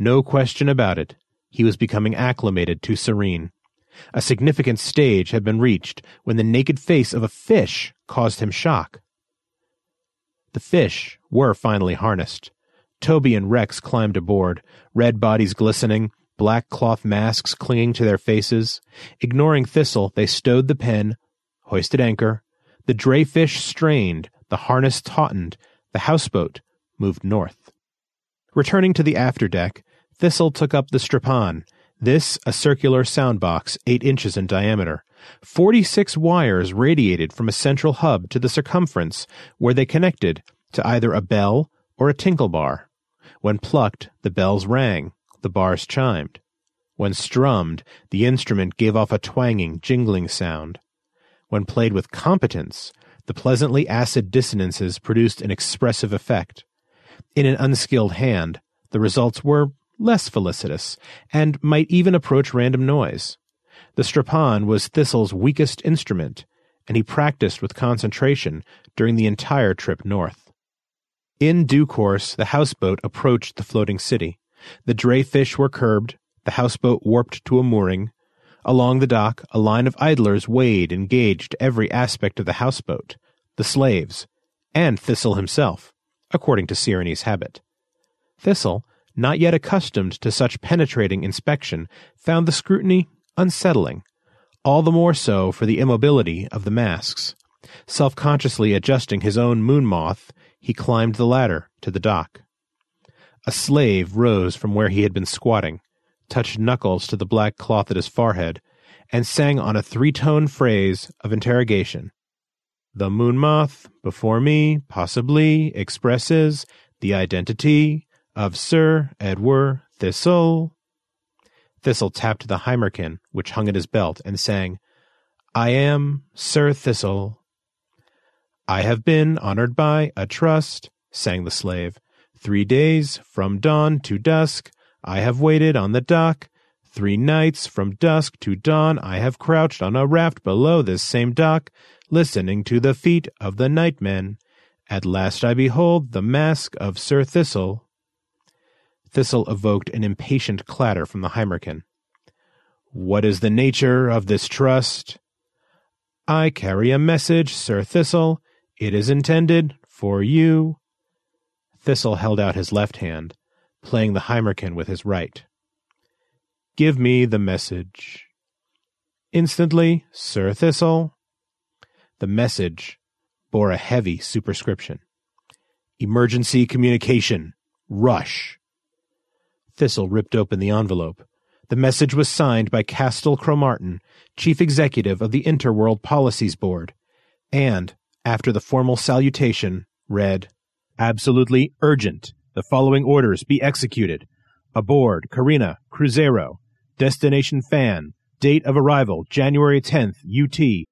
no question about it, he was becoming acclimated to Sirene. A significant stage had been reached when the naked face of a fish caused him shock. The fish were finally harnessed. Toby and Rex climbed aboard, red bodies glistening, black cloth masks clinging to their faces. Ignoring Thistle, they stowed the pen, hoisted anchor. The drayfish strained, the harness tautened, the houseboat moved north. Returning to the afterdeck, Thistle took up the strapan, this a circular sound box eight inches in diameter. Forty-six wires radiated from a central hub to the circumference, where they connected to either a bell or a tinkle bar. When plucked, the bells rang, the bars chimed. When strummed, the instrument gave off a twanging, jingling sound. When played with competence, the pleasantly acid dissonances produced an expressive effect. In an unskilled hand, the results were less felicitous, and might even approach random noise. The strapan was Thistle's weakest instrument, and he practiced with concentration during the entire trip north. In due course, the houseboat approached the floating city. The drayfish were curbed, the houseboat warped to a mooring. Along the dock, a line of idlers weighed and gauged every aspect of the houseboat, the slaves, and Thistle himself, according to Sirene's habit. Thistle, not yet accustomed to such penetrating inspection, found the scrutiny unsettling, all the more so for the immobility of the masks. Self consciously adjusting his own moon moth, he climbed the ladder to the dock. A slave rose from where he had been squatting, touched knuckles to the black cloth at his forehead, and sang on a three tone phrase of interrogation. The moon moth before me possibly expresses the identity of Sir Edward Thistle. Thistle tapped the Hymerkin, which hung at his belt, and sang, I am Sir Thistle. I have been honored by a trust, sang the slave. Three days from dawn to dusk I have waited on the dock. Three nights from dusk to dawn I have crouched on a raft below this same dock, listening to the feet of the nightmen. At last I behold the mask of Sir Thistle. Thistle evoked an impatient clatter from the Hymerkin. What is the nature of this trust? I carry a message, Sir Thistle. It is intended for you. Thistle held out his left hand playing the Hymerkin with his right. Give me the message. Instantly, Sir Thistle. The message bore a heavy superscription. Emergency communication. Rush. Thistle ripped open the envelope. The message was signed by Castel Cromartin, Chief Executive of the Interworld Policies Board, and, after the formal salutation, read, Absolutely urgent. The following orders be executed. Aboard Carina Cruzeiro. Destination Fan. Date of arrival January 10th, UT.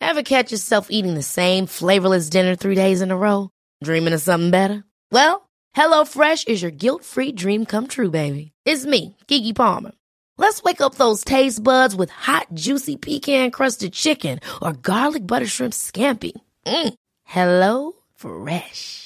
Ever catch yourself eating the same flavorless dinner three days in a row? Dreaming of something better? Well, HelloFresh is your guilt free dream come true, baby. It's me, Keke Palmer. Let's wake up those taste buds with hot, juicy pecan crusted chicken or garlic butter shrimp scampi. Mm. Hello Fresh.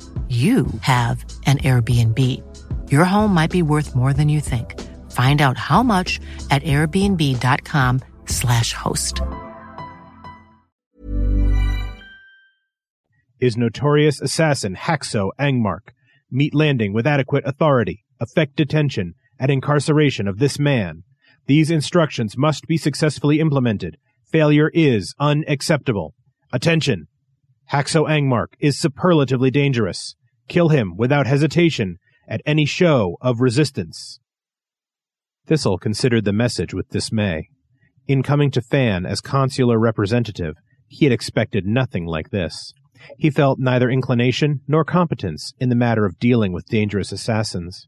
you have an Airbnb. Your home might be worth more than you think. Find out how much at airbnb.com/slash host. Is notorious assassin Haxo Angmark meet landing with adequate authority, effect detention, and incarceration of this man. These instructions must be successfully implemented. Failure is unacceptable. Attention! Haxo Angmark is superlatively dangerous. Kill him without hesitation at any show of resistance. Thistle considered the message with dismay. In coming to Fan as consular representative, he had expected nothing like this. He felt neither inclination nor competence in the matter of dealing with dangerous assassins.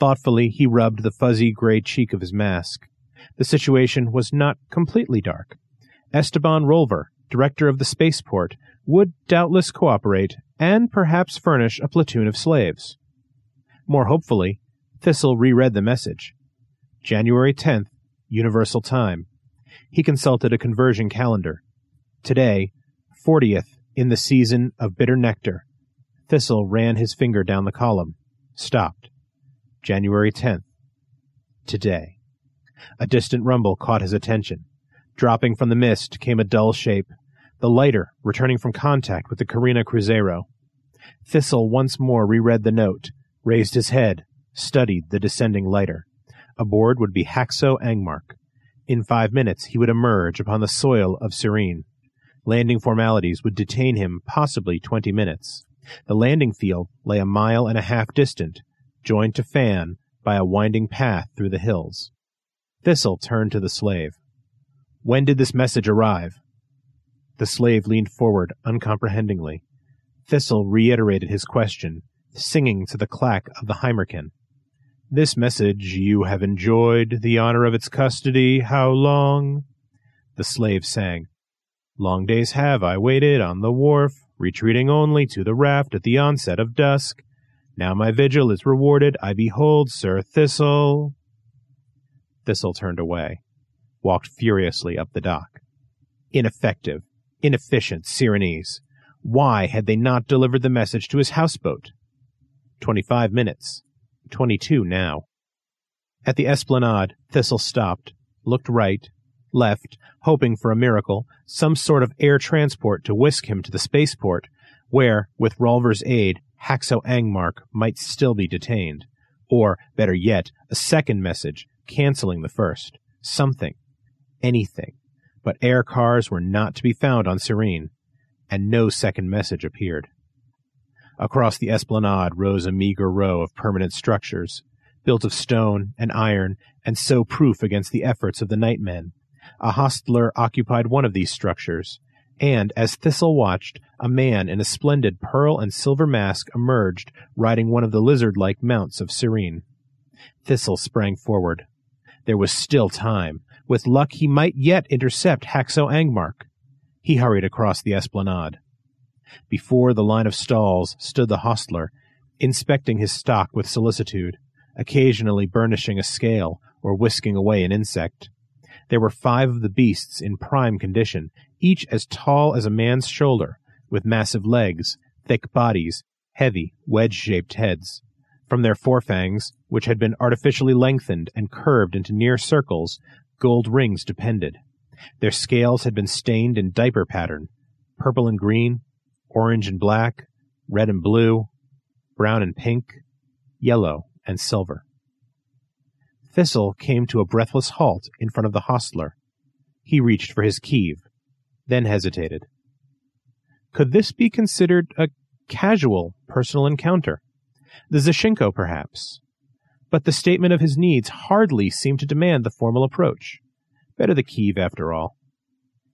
Thoughtfully, he rubbed the fuzzy gray cheek of his mask. The situation was not completely dark. Esteban Rolver, director of the spaceport, would doubtless cooperate and perhaps furnish a platoon of slaves. More hopefully, Thistle reread the message. January 10th, universal time. He consulted a conversion calendar. Today, 40th in the season of bitter nectar. Thistle ran his finger down the column. Stopped. January 10th. Today. A distant rumble caught his attention. Dropping from the mist came a dull shape, the lighter returning from contact with the Carina Cruzeiro. Thistle once more reread the note, raised his head, studied the descending lighter. Aboard would be Haxo Angmark. In five minutes he would emerge upon the soil of Sirene. Landing formalities would detain him possibly twenty minutes. The landing field lay a mile and a half distant, joined to Fan by a winding path through the hills. Thistle turned to the slave. When did this message arrive? The slave leaned forward uncomprehendingly. Thistle reiterated his question, singing to the clack of the Hymerkin. This message you have enjoyed the honor of its custody how long? The slave sang. Long days have I waited on the wharf, retreating only to the raft at the onset of dusk. Now my vigil is rewarded, I behold Sir Thistle. Thistle turned away, walked furiously up the dock. Ineffective, inefficient Sirenese. Why had they not delivered the message to his houseboat? Twenty-five minutes. Twenty-two now. At the esplanade, Thistle stopped, looked right, left, hoping for a miracle, some sort of air transport to whisk him to the spaceport, where, with Rolver's aid, Haxo Angmark might still be detained. Or, better yet, a second message, canceling the first. Something. Anything. But air cars were not to be found on Sirene, and no second message appeared. Across the esplanade rose a meager row of permanent structures, built of stone and iron, and so proof against the efforts of the nightmen. A hostler occupied one of these structures, and as Thistle watched, a man in a splendid pearl and silver mask emerged, riding one of the lizard like mounts of Sirene. Thistle sprang forward. There was still time. With luck, he might yet intercept Haxo Angmark. He hurried across the esplanade. Before the line of stalls stood the hostler, inspecting his stock with solicitude, occasionally burnishing a scale or whisking away an insect. There were five of the beasts in prime condition, each as tall as a man's shoulder, with massive legs, thick bodies, heavy, wedge-shaped heads. From their forefangs, which had been artificially lengthened and curved into near circles, gold rings depended. Their scales had been stained in diaper pattern, purple and green, orange and black, red and blue, brown and pink, yellow and silver. Thistle came to a breathless halt in front of the hostler. He reached for his kiv, then hesitated. Could this be considered a casual personal encounter? The Zashinko, perhaps. But the statement of his needs hardly seemed to demand the formal approach. Better the kiv, after all.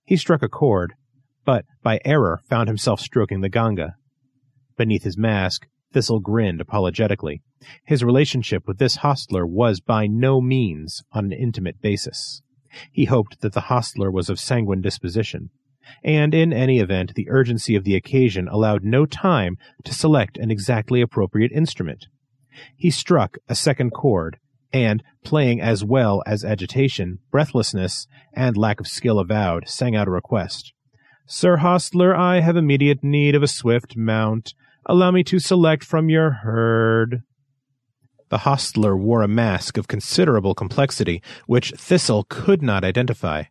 He struck a chord, but by error found himself stroking the ganga. Beneath his mask, Thistle grinned apologetically. His relationship with this hostler was by no means on an intimate basis. He hoped that the hostler was of sanguine disposition, and in any event the urgency of the occasion allowed no time to select an exactly appropriate instrument. He struck a second chord, and, playing as well as agitation, breathlessness, and lack of skill avowed, sang out a request. Sir Hostler, I have immediate need of a swift mount. Allow me to select from your herd. The hostler wore a mask of considerable complexity, which Thistle could not identify.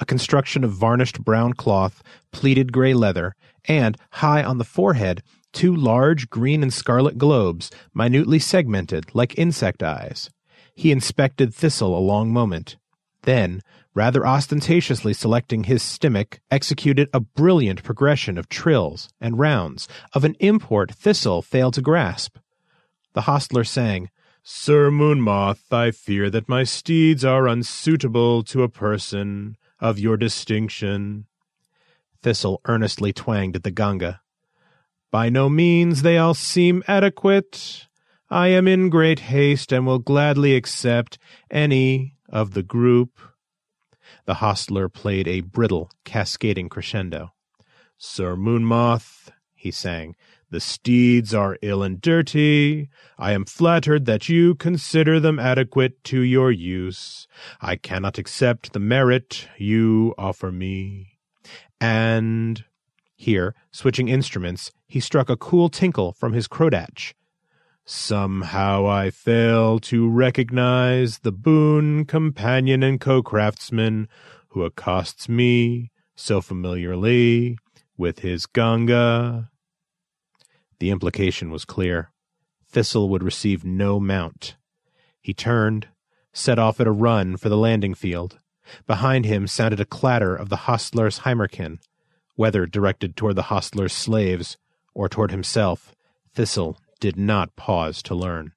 A construction of varnished brown cloth, pleated gray leather, and, high on the forehead, two large green and scarlet globes, minutely segmented like insect eyes. He inspected Thistle a long moment. Then, rather ostentatiously selecting his stimic, executed a brilliant progression of trills and rounds of an import Thistle failed to grasp. The hostler sang, Sir Moonmoth, I fear that my steeds are unsuitable to a person of your distinction. Thistle earnestly twanged at the ganga. By no means they all seem adequate. I am in great haste and will gladly accept any of the group. The hostler played a brittle, cascading crescendo. Sir Moonmoth, he sang, The steeds are ill and dirty. I am flattered that you consider them adequate to your use. I cannot accept the merit you offer me. And here, switching instruments, he struck a cool tinkle from his krodatch. Somehow I fail to recognize the boon companion and co-craftsman who accosts me so familiarly with his ganga. The implication was clear. Thistle would receive no mount. He turned, set off at a run for the landing field. Behind him sounded a clatter of the hostler's Hymerkin, whether directed toward the hostler's slaves or toward himself. Thistle did not pause to learn.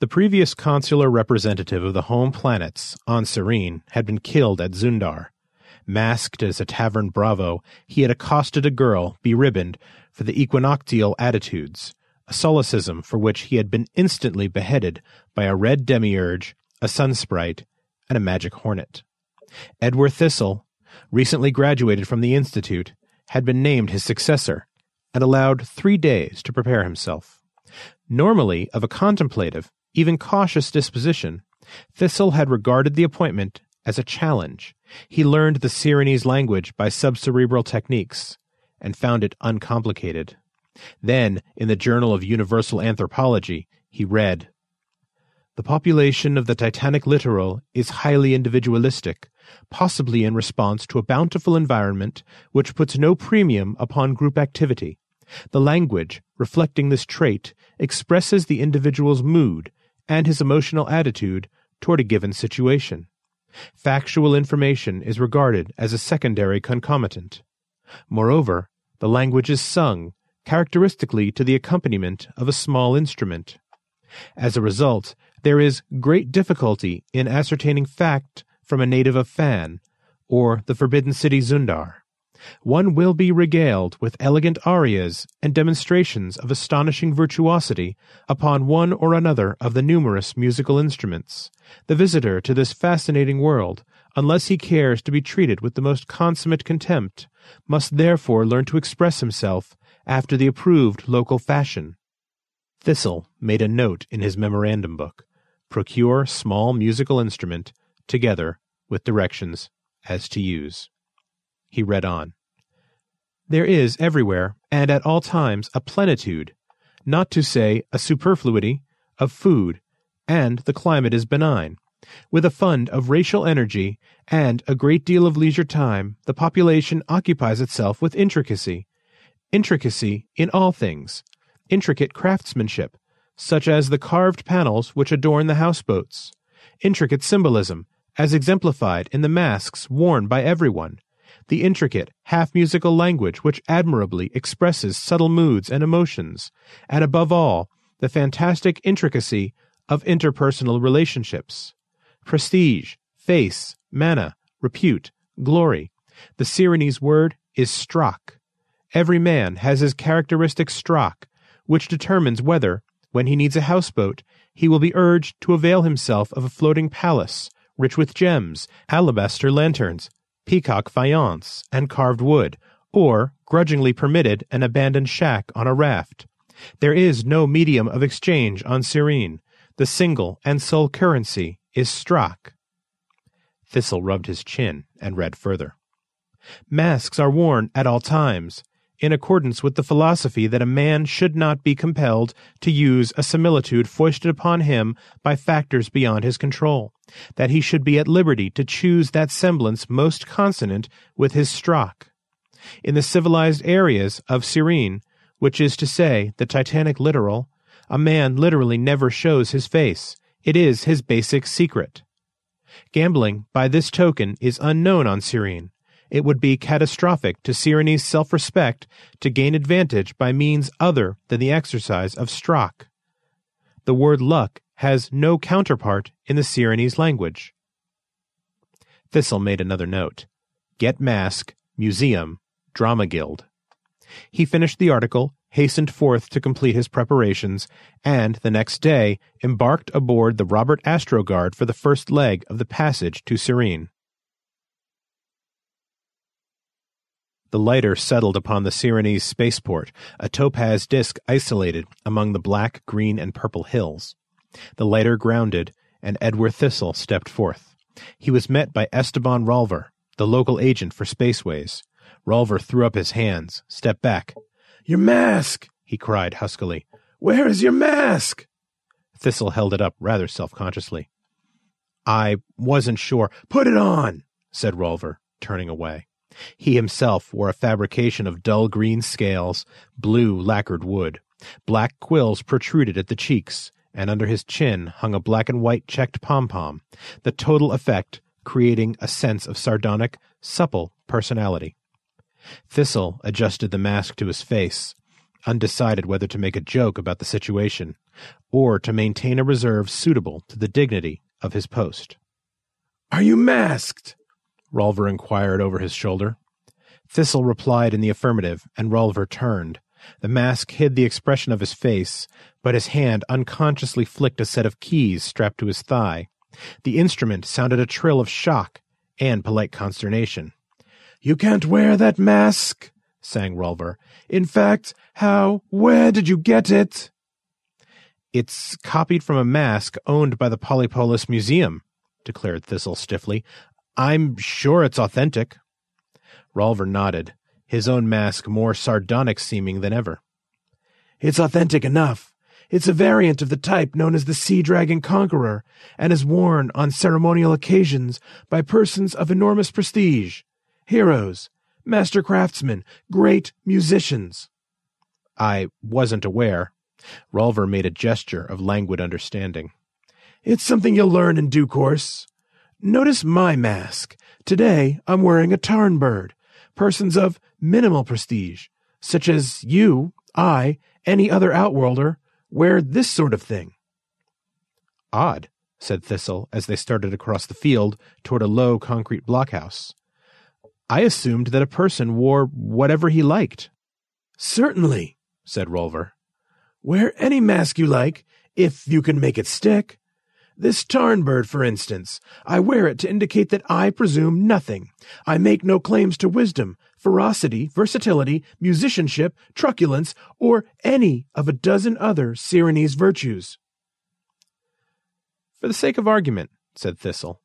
The previous consular representative of the home planets on Sirene had been killed at Zundar. Masked as a tavern bravo, he had accosted a girl, beribboned, for the equinoctial attitudes, a solecism for which he had been instantly beheaded by a red demiurge, a sun sprite, and a magic hornet. Edward Thistle, recently graduated from the Institute, had been named his successor and allowed three days to prepare himself. Normally of a contemplative, even cautious disposition, Thistle had regarded the appointment as a challenge. He learned the Sirenese language by subcerebral techniques and found it uncomplicated. Then, in the Journal of Universal Anthropology, he read The population of the Titanic littoral is highly individualistic, possibly in response to a bountiful environment which puts no premium upon group activity. The language, reflecting this trait, expresses the individual's mood and his emotional attitude toward a given situation. Factual information is regarded as a secondary concomitant. Moreover, the language is sung, characteristically to the accompaniment of a small instrument. As a result, there is great difficulty in ascertaining fact from a native of Fan, or the forbidden city Zundar. One will be regaled with elegant arias and demonstrations of astonishing virtuosity upon one or another of the numerous musical instruments. The visitor to this fascinating world, unless he cares to be treated with the most consummate contempt, must therefore learn to express himself after the approved local fashion. Thistle made a note in his memorandum book procure small musical instrument, together with directions as to use. He read on. There is everywhere, and at all times, a plenitude, not to say a superfluity, of food, and the climate is benign. With a fund of racial energy and a great deal of leisure time, the population occupies itself with intricacy. Intricacy in all things. Intricate craftsmanship, such as the carved panels which adorn the houseboats. Intricate symbolism, as exemplified in the masks worn by everyone the intricate, half musical language which admirably expresses subtle moods and emotions, and above all, the fantastic intricacy of interpersonal relationships. Prestige, face, mana, repute, glory. The Sirenese word is strak. Every man has his characteristic strak, which determines whether, when he needs a houseboat, he will be urged to avail himself of a floating palace, rich with gems, alabaster lanterns, peacock faience, and carved wood, or grudgingly permitted an abandoned shack on a raft. There is no medium of exchange on Sirene. The single and sole currency is strak. Thistle rubbed his chin and read further. Masks are worn at all times, in accordance with the philosophy that a man should not be compelled to use a similitude foisted upon him by factors beyond his control, that he should be at liberty to choose that semblance most consonant with his strak. In the civilized areas of Sirene, which is to say, the Titanic littoral, a man literally never shows his face. It is his basic secret. Gambling, by this token, is unknown on Sirene, it would be catastrophic to Sirenese self respect to gain advantage by means other than the exercise of strak. The word luck has no counterpart in the Sirenese language. Thistle made another note Get Mask, Museum, Drama Guild. He finished the article, hastened forth to complete his preparations, and the next day embarked aboard the Robert Astrogard for the first leg of the passage to Sirene. The lighter settled upon the Sirenese spaceport, a topaz disk isolated among the black, green, and purple hills. The lighter grounded, and Edward Thistle stepped forth. He was met by Esteban Rolver, the local agent for Spaceways. Rolver threw up his hands, stepped back. Your mask! he cried huskily. Where is your mask? Thistle held it up rather self consciously. I wasn't sure. Put it on, said Rolver, turning away. He himself wore a fabrication of dull green scales, blue lacquered wood. Black quills protruded at the cheeks, and under his chin hung a black and white checked pom pom, the total effect creating a sense of sardonic, supple personality. Thistle adjusted the mask to his face, undecided whether to make a joke about the situation or to maintain a reserve suitable to the dignity of his post. Are you masked? Rolver inquired over his shoulder. Thistle replied in the affirmative, and Rolver turned. The mask hid the expression of his face, but his hand unconsciously flicked a set of keys strapped to his thigh. The instrument sounded a trill of shock and polite consternation. You can't wear that mask, sang Rolver. In fact, how, where did you get it? It's copied from a mask owned by the Polypolis Museum, declared Thistle stiffly. I'm sure it's authentic. Rolver nodded, his own mask more sardonic seeming than ever. It's authentic enough. It's a variant of the type known as the Sea Dragon Conqueror, and is worn on ceremonial occasions by persons of enormous prestige, heroes, master craftsmen, great musicians. I wasn't aware. Rolver made a gesture of languid understanding. It's something you'll learn in due course. Notice my mask. Today I'm wearing a tarn bird. Persons of minimal prestige, such as you, I, any other outworlder, wear this sort of thing. Odd, said Thistle as they started across the field toward a low concrete blockhouse. I assumed that a person wore whatever he liked. Certainly, said Rolver. Wear any mask you like, if you can make it stick. This tarn bird, for instance, I wear it to indicate that I presume nothing. I make no claims to wisdom, ferocity, versatility, musicianship, truculence, or any of a dozen other Sirenese virtues. For the sake of argument, said Thistle,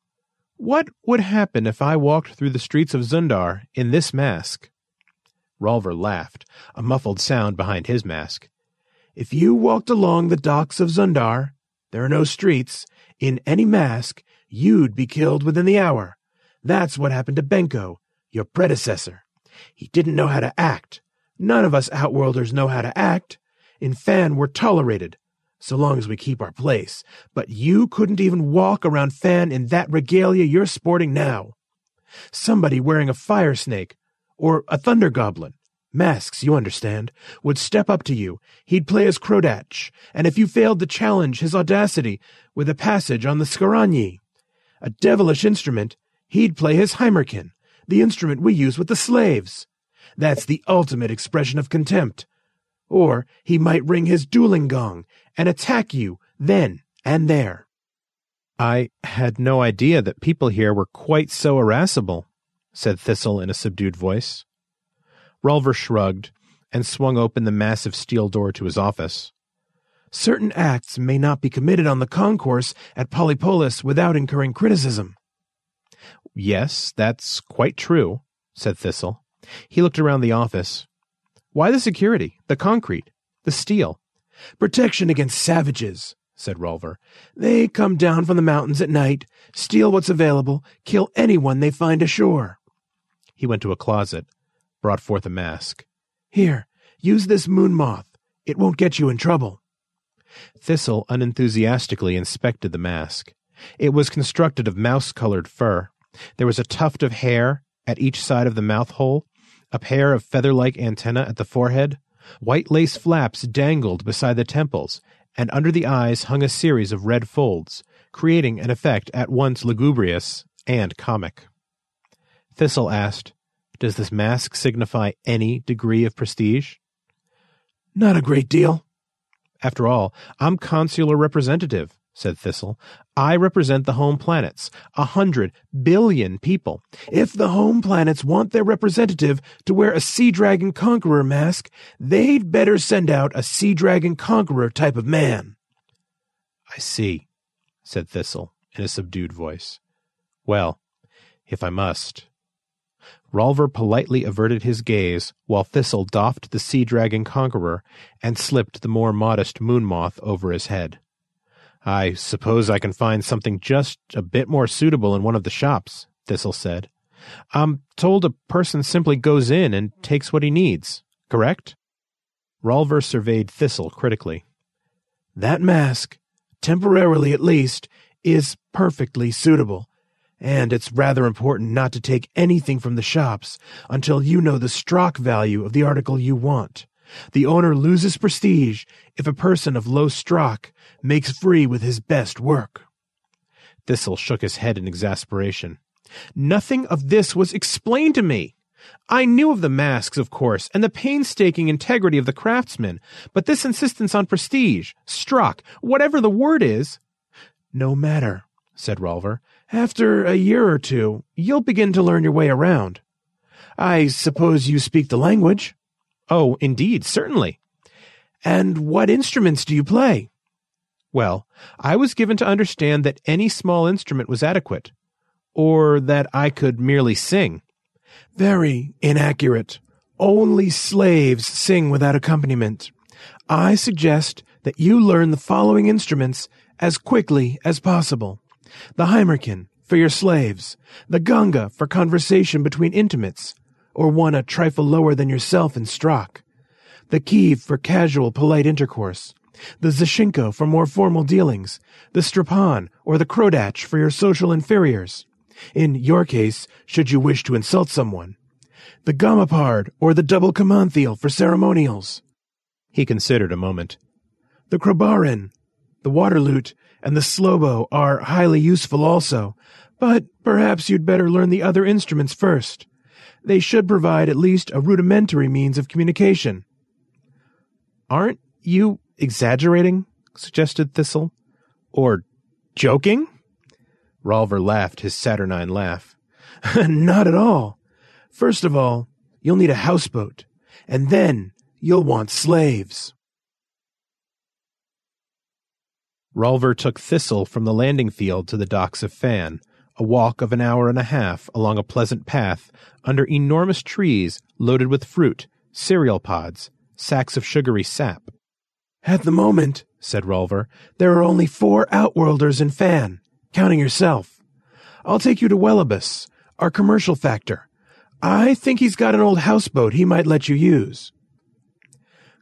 what would happen if I walked through the streets of Zundar in this mask? Rolver laughed, a muffled sound behind his mask. If you walked along the docks of Zundar, there are no streets, in any mask, you'd be killed within the hour. That's what happened to Benko, your predecessor. He didn't know how to act. None of us Outworlders know how to act. In Fan, we're tolerated, so long as we keep our place. But you couldn't even walk around Fan in that regalia you're sporting now. Somebody wearing a fire snake, or a thunder goblin, masks, you understand, would step up to you. He'd play as Krodatch, and if you failed to challenge his audacity with a passage on the Skaranyi, a devilish instrument, he'd play his Hymerkin, the instrument we use with the slaves. That's the ultimate expression of contempt. Or he might ring his dueling gong and attack you then and there. I had no idea that people here were quite so irascible, said Thistle in a subdued voice. Rolver shrugged and swung open the massive steel door to his office. Certain acts may not be committed on the concourse at Polypolis without incurring criticism. Yes, that's quite true, said Thistle. He looked around the office. Why the security, the concrete, the steel? Protection against savages, said Rolver. They come down from the mountains at night, steal what's available, kill anyone they find ashore. He went to a closet, brought forth a mask. Here, use this moon moth. It won't get you in trouble. Thistle unenthusiastically inspected the mask. It was constructed of mouse colored fur. There was a tuft of hair at each side of the mouth hole, a pair of feather like antennae at the forehead. White lace flaps dangled beside the temples, and under the eyes hung a series of red folds, creating an effect at once lugubrious and comic. Thistle asked, Does this mask signify any degree of prestige? Not a great deal. After all, I'm consular representative, said Thistle. I represent the home planets, a hundred billion people. If the home planets want their representative to wear a Sea Dragon Conqueror mask, they'd better send out a Sea Dragon Conqueror type of man. I see, said Thistle in a subdued voice. Well, if I must. Rolver politely averted his gaze while Thistle doffed the Sea Dragon Conqueror and slipped the more modest Moon Moth over his head. I suppose I can find something just a bit more suitable in one of the shops, Thistle said. I'm told a person simply goes in and takes what he needs, correct? Rolver surveyed Thistle critically. That mask, temporarily at least, is perfectly suitable, and it's rather important not to take anything from the shops until you know the stock value of the article you want. The owner loses prestige if a person of low stock makes free with his best work. Thistle shook his head in exasperation. Nothing of this was explained to me. I knew of the masks, of course, and the painstaking integrity of the craftsmen, but this insistence on prestige, Strakh, whatever the word is. No matter, said Rolver. After a year or two, you'll begin to learn your way around. I suppose you speak the language? Oh, indeed, certainly. And what instruments do you play? Well, I was given to understand that any small instrument was adequate, or that I could merely sing. Very inaccurate. Only slaves sing without accompaniment. I suggest that you learn the following instruments as quickly as possible. The Hymerkin for your slaves, the Ganga for conversation between intimates, or one a trifle lower than yourself in Strakh, the Kiv for casual, polite intercourse, the Zachinko for more formal dealings, the Strapan or the Krodatch for your social inferiors. In your case, should you wish to insult someone, the Gomapard or the double Kamanthil for ceremonials. He considered a moment. The Krabarin, the Waterlute, and the Slobo are highly useful also, but perhaps you'd better learn the other instruments first. They should provide at least a rudimentary means of communication. Aren't you exaggerating? suggested Thistle. Or joking? Rolver laughed his saturnine laugh. Not at all. First of all, you'll need a houseboat, and then you'll want slaves. Rolver took Thistle from the landing field to the docks of Fan, a walk of an hour and a half along a pleasant path under enormous trees loaded with fruit, cereal pods, sacks of sugary sap. At the moment, said Rolver, there are only four outworlders in Fan, counting yourself. I'll take you to Welibus, our commercial factor. I think he's got an old houseboat he might let you use.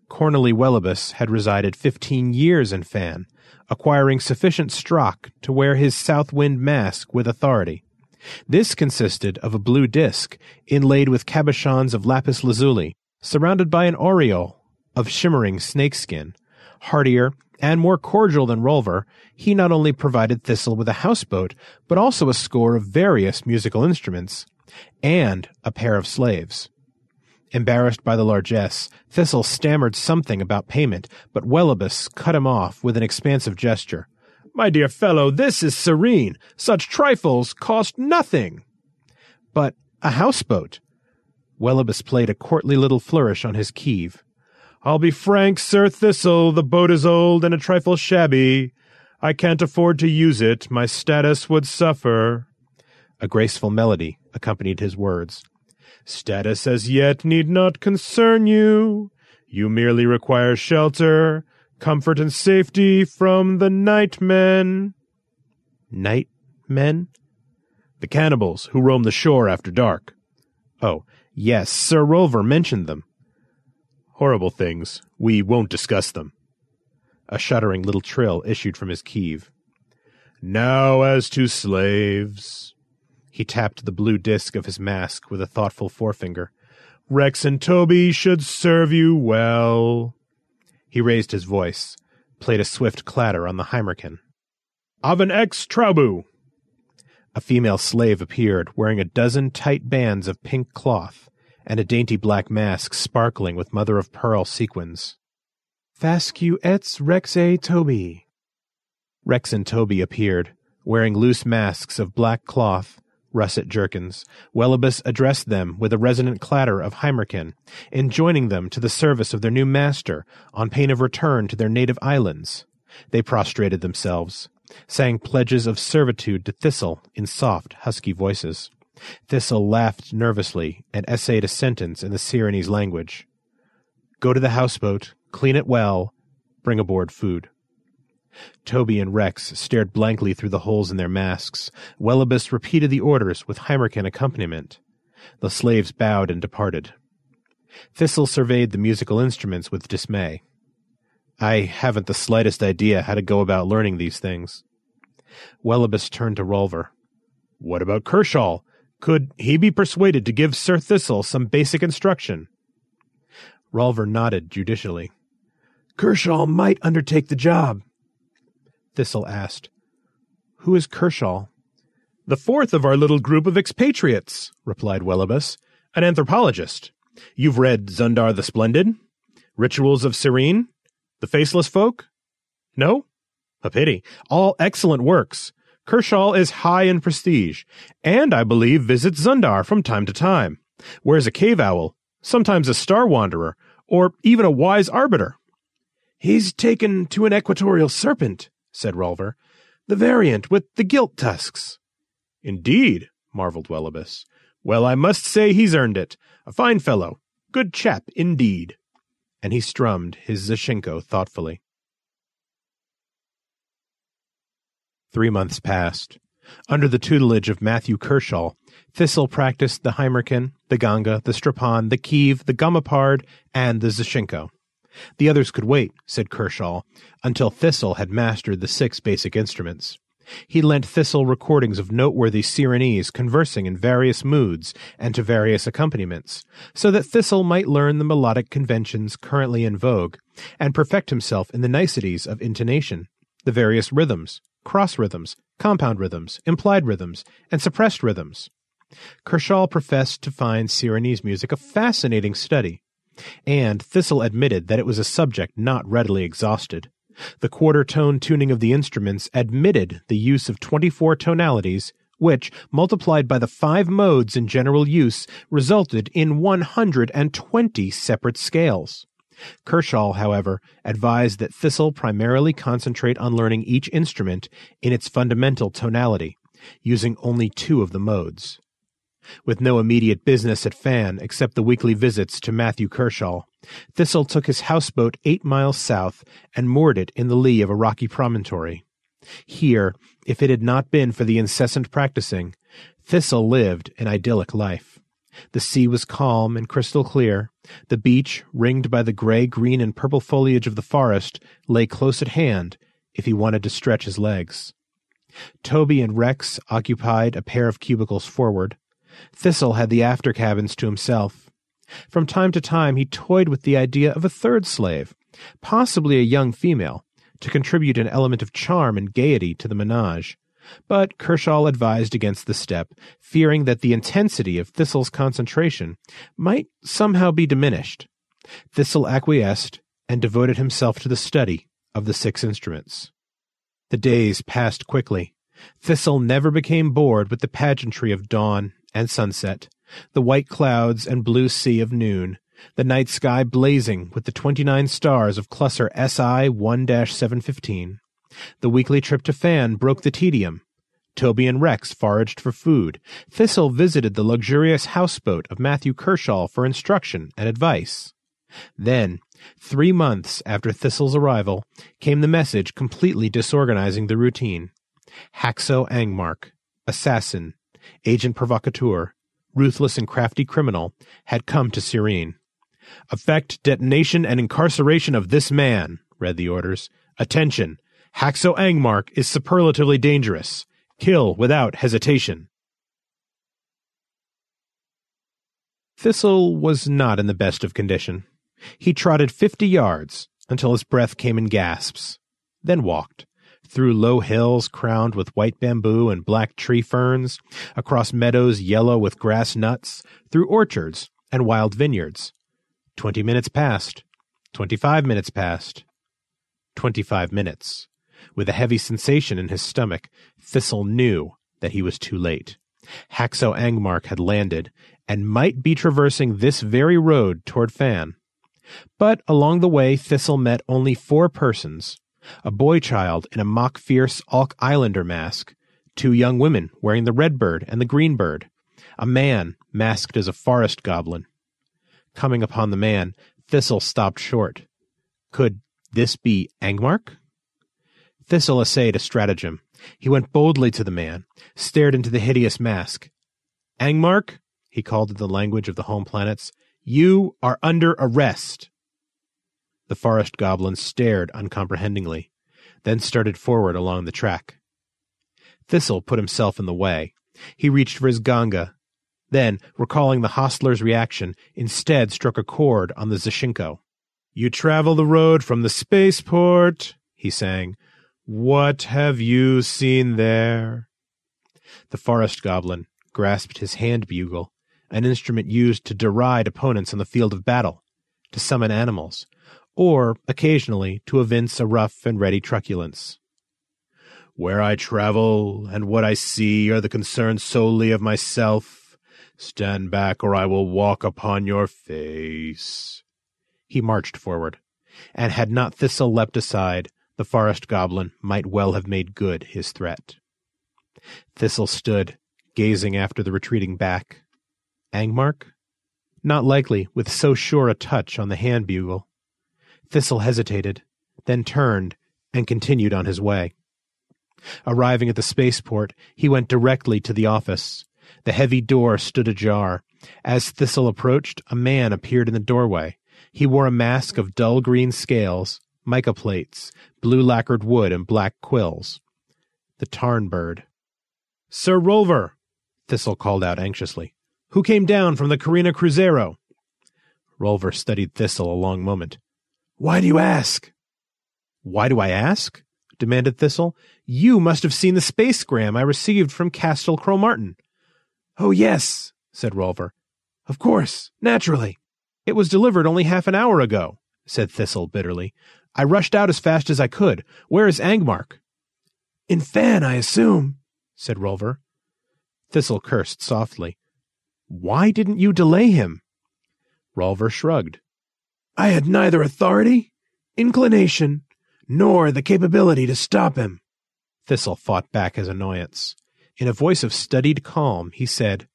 Cornely Welibus had resided fifteen years in Fan, acquiring sufficient strakh to wear his south wind mask with authority. This consisted of a blue disc inlaid with cabochons of lapis lazuli, surrounded by an aureole of shimmering snakeskin. Hardier and more cordial than Rolver, he not only provided Thistle with a houseboat, but also a score of various musical instruments, and a pair of slaves. Embarrassed by the largesse, Thistle stammered something about payment, but Welibus cut him off with an expansive gesture. My dear fellow, this is Sirene. Such trifles cost nothing. But a houseboat. Welibus played a courtly little flourish on his kiv. I'll be frank, Sir Thistle, the boat is old and a trifle shabby. I can't afford to use it. My status would suffer. A graceful melody accompanied his words. Status as yet need not concern you. You merely require shelter, comfort and safety from the nightmen. Night men? The cannibals who roam the shore after dark. Oh, yes, Sir Rolver mentioned them. Horrible things. We won't discuss them. A shuddering little trill issued from his kiv. Now as to slaves. He tapped the blue disk of his mask with a thoughtful forefinger. Rex and Toby should serve you well. He raised his voice, played a swift clatter on the Hymerkin. Oven ex Traubu! A female slave appeared, wearing a dozen tight bands of pink cloth and a dainty black mask sparkling with mother of pearl sequins. Fascu etz rexe Toby. Rex and Toby appeared, wearing loose masks of black cloth, russet jerkins. Welibus addressed them with a resonant clatter of Hymerkin, enjoining them to the service of their new master on pain of return to their native islands. They prostrated themselves, sang pledges of servitude to Thistle in soft, husky voices. Thistle laughed nervously and essayed a sentence in the Sirenese language. Go to the houseboat, clean it well, bring aboard food. Toby and Rex stared blankly through the holes in their masks. Welibus repeated the orders with Hymerkin accompaniment. The slaves bowed and departed. Thistle surveyed the musical instruments with dismay. I haven't the slightest idea how to go about learning these things. Welibus turned to Rolver. What about Kershaw? Could he be persuaded to give Sir Thistle some basic instruction? Rolver nodded judicially. Kershaw might undertake the job. Thistle asked, Who is Kershaw? The fourth of our little group of expatriates, replied Welibus, an anthropologist. You've read Zundar the Splendid? Rituals of Sirene? The Faceless Folk? No? A pity. All excellent works. Kershaw is high in prestige, and I believe visits Zundar from time to time. Wears a cave owl, sometimes a star wanderer, or even a wise arbiter. He's taken to an equatorial serpent, said Rolver. The variant with the gilt tusks. Indeed, marveled Welibus. Well, I must say he's earned it. A fine fellow. Good chap, indeed. And he strummed his Zachinko thoughtfully. Three months passed. Under the tutelage of Matthew Kershaw, Thistle practiced the Hymerkin, the Ganga, the Strapan, the Kiv, the Gomapard, and the Zachinko. The others could wait, said Kershaw, until Thistle had mastered the six basic instruments. He lent Thistle recordings of noteworthy Sirenese conversing in various moods and to various accompaniments, so that Thistle might learn the melodic conventions currently in vogue, and perfect himself in the niceties of intonation, the various rhythms, cross rhythms, compound rhythms, implied rhythms, and suppressed rhythms. Kershaw professed to find Sirenese music a fascinating study, and Thistle admitted that it was a subject not readily exhausted. The quarter tone tuning of the instruments admitted the use of 24 tonalities, which, multiplied by the five modes in general use, resulted in 120 separate scales. Kershaw, however, advised that Thistle primarily concentrate on learning each instrument in its fundamental tonality, using only two of the modes. With no immediate business at Fan except the weekly visits to Matthew Kershaw, Thistle took his houseboat eight miles south and moored it in the lee of a rocky promontory. Here, if it had not been for the incessant practicing, Thistle lived an idyllic life. The sea was calm and crystal clear. The beach, ringed by the gray, green, and purple foliage of the forest, lay close at hand if he wanted to stretch his legs. Toby and Rex occupied a pair of cubicles forward. Thistle had the after cabins to himself. From time to time he toyed with the idea of a third slave, possibly a young female, to contribute an element of charm and gaiety to the menage. But Kershaw advised against the step, fearing that the intensity of Thistle's concentration might somehow be diminished. Thistle acquiesced and devoted himself to the study of the six instruments. The days passed quickly. Thistle never became bored with the pageantry of dawn and sunset, the white clouds and blue sea of noon, the night sky blazing with the 29 stars of cluster SI 1 715. The weekly trip to Fan broke the tedium. Toby and Rex foraged for food. Thistle visited the luxurious houseboat of Matthew Kershaw for instruction and advice. Then, three months after Thistle's arrival, came the message completely disorganizing the routine. Haxo Angmark, assassin, agent provocateur, ruthless and crafty criminal, had come to Sirene. Effect detonation and incarceration of this man, read the orders. Attention! Haxo Angmark is superlatively dangerous. Kill without hesitation. Thistle was not in the best of condition. He trotted fifty yards until his breath came in gasps, then walked through low hills crowned with white bamboo and black tree ferns, across meadows yellow with grass nuts, through orchards and wild vineyards. Twenty minutes passed. Twenty-five minutes passed. Twenty-five minutes. With a heavy sensation in his stomach, Thistle knew that he was too late. Haxo Angmark had landed and might be traversing this very road toward Fan. But along the way, Thistle met only four persons a boy child in a mock fierce Alk Islander mask, two young women wearing the red bird and the green bird, a man masked as a forest goblin. Coming upon the man, Thistle stopped short. Could this be Angmark? Thistle essayed a stratagem. He went boldly to the man, stared into the hideous mask. Angmark, he called in the language of the home planets, you are under arrest. The forest goblin stared uncomprehendingly, then started forward along the track. Thistle put himself in the way. He reached for his ganga, then, recalling the hostler's reaction, instead struck a chord on the Zachinko. You travel the road from the spaceport, he sang. What have you seen there? The forest goblin grasped his hand bugle, an instrument used to deride opponents on the field of battle, to summon animals, or occasionally to evince a rough and ready truculence. Where I travel and what I see are the concerns solely of myself. Stand back, or I will walk upon your face. He marched forward, and had not Thistle leapt aside, the forest goblin might well have made good his threat. Thistle stood, gazing after the retreating back. Angmark? Not likely, with so sure a touch on the hand bugle. Thistle hesitated, then turned and continued on his way. Arriving at the spaceport, he went directly to the office. The heavy door stood ajar. As Thistle approached, a man appeared in the doorway. He wore a mask of dull green scales, mica plates, blue lacquered wood, and black quills. The Tarn bird. Sir Rolver, Thistle called out anxiously. Who came down from the Carina Cruzeiro? Rolver studied Thistle a long moment. Why do you ask? Why do I ask? demanded Thistle. You must have seen the spacegram I received from Castle Cromartin. Oh, yes, said Rolver. Of course, naturally. It was delivered only half an hour ago, said Thistle bitterly. I rushed out as fast as I could. Where is Angmark? In Fan, I assume, said Rolver. Thistle cursed softly. Why didn't you delay him? Rolver shrugged. I had neither authority, inclination, nor the capability to stop him. Thistle fought back his annoyance. In a voice of studied calm, he said,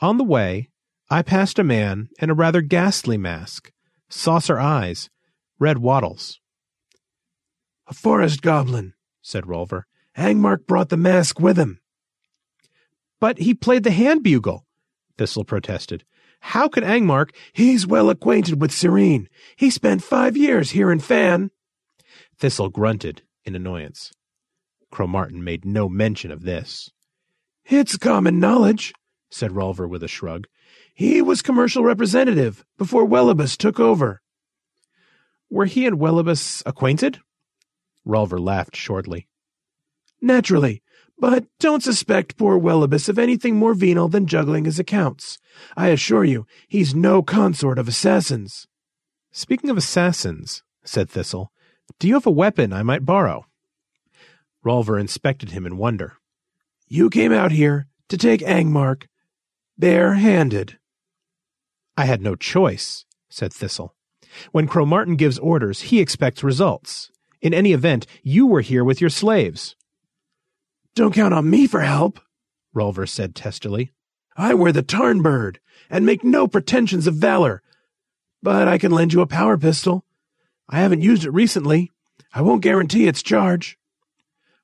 On the way, I passed a man in a rather ghastly mask, saucer eyes, red wattles. A forest goblin, said Rolver. Angmark brought the mask with him. But he played the hand bugle, Thistle protested. How could Angmark? He's well acquainted with Sirene. He spent five years here in Fan. Thistle grunted in annoyance. Cromartin made no mention of this. It's common knowledge, said Rolver with a shrug. He was commercial representative before Welibus took over. Were he and Welibus acquainted? Rolver laughed shortly. Naturally, but don't suspect poor Welibus of anything more venal than juggling his accounts. I assure you, he's no consort of assassins. Speaking of assassins, said Thistle, do you have a weapon I might borrow? Rolver inspected him in wonder. You came out here to take Angmark bare-handed. I had no choice, said Thistle. When Cromartin gives orders, he expects results. In any event, you were here with your slaves. Don't count on me for help, Rolver said testily. I wear the tarn bird and make no pretensions of valor, but I can lend you a power pistol. I haven't used it recently. I won't guarantee its charge.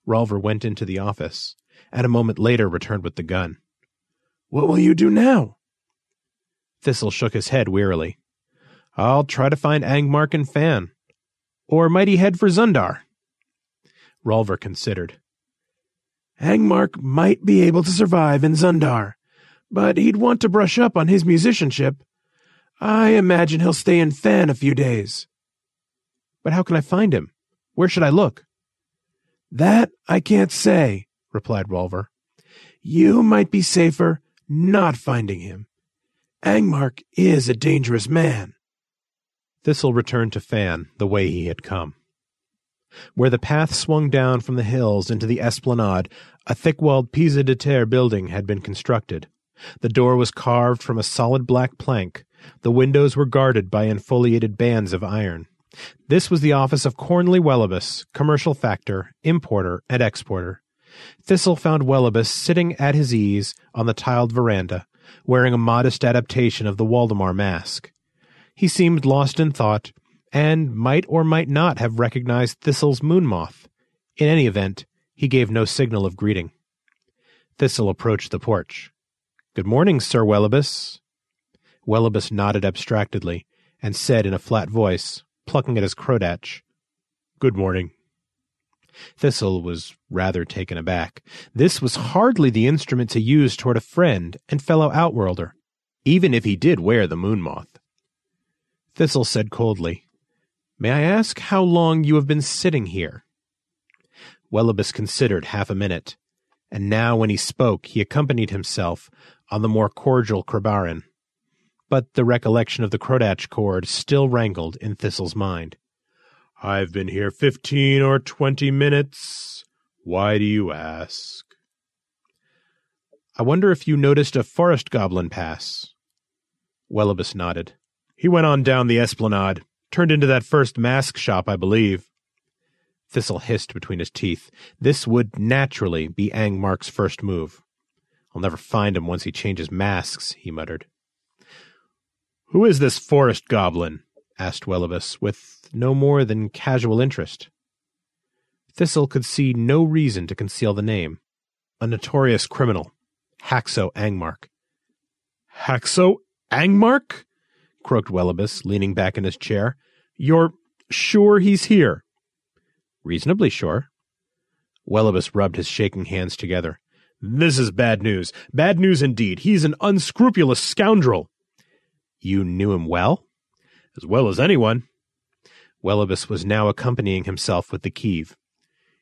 Rolver went into the office, and a moment later returned with the gun. What will you do now? Thistle shook his head wearily. I'll try to find Angmark and Fan. Or might he head for Zundar? Rolver considered. Angmark might be able to survive in Zundar, but he'd want to brush up on his musicianship. I imagine he'll stay in Fan a few days. But how can I find him? Where should I look? That I can't say, replied Rolver. You might be safer not finding him. Angmark is a dangerous man. Thistle returned to Fan the way he had come. Where the path swung down from the hills into the esplanade, a thick-walled pisé de terre building had been constructed. The door was carved from a solid black plank. The windows were guarded by infoliated bands of iron. This was the office of Cornely Welibus, commercial factor, importer, and exporter. Thistle found Welibus sitting at his ease on the tiled veranda, wearing a modest adaptation of the Waldemar mask. He seemed lost in thought, and might or might not have recognized Thistle's moon moth. In any event, he gave no signal of greeting. Thistle approached the porch. Good morning, Sir Welibus. Welibus nodded abstractedly, and said in a flat voice, plucking at his krodatch, Good morning. Thistle was rather taken aback. This was hardly the instrument to use toward a friend and fellow outworlder, even if he did wear the moon moth. Thistle said coldly, May I ask how long you have been sitting here? Welibus considered half a minute, and now when he spoke he accompanied himself on the more cordial Krabarin. But the recollection of the Krodatch cord still rankled in Thistle's mind. I've been here fifteen or twenty minutes. Why do you ask? I wonder if you noticed a forest goblin pass. Welibus nodded. He went on down the esplanade, turned into that first mask shop, I believe. Thistle hissed between his teeth. This would naturally be Angmark's first move. I'll never find him once he changes masks, he muttered. Who is this forest goblin? asked Welibus, with no more than casual interest. Thistle could see no reason to conceal the name. A notorious criminal, Haxo Angmark. Haxo Angmark? croaked Welibus, leaning back in his chair. You're sure he's here? Reasonably sure. Welibus rubbed his shaking hands together. This is bad news. Bad news indeed. He's an unscrupulous scoundrel. You knew him well? As well as anyone. Welibus was now accompanying himself with the Kiv.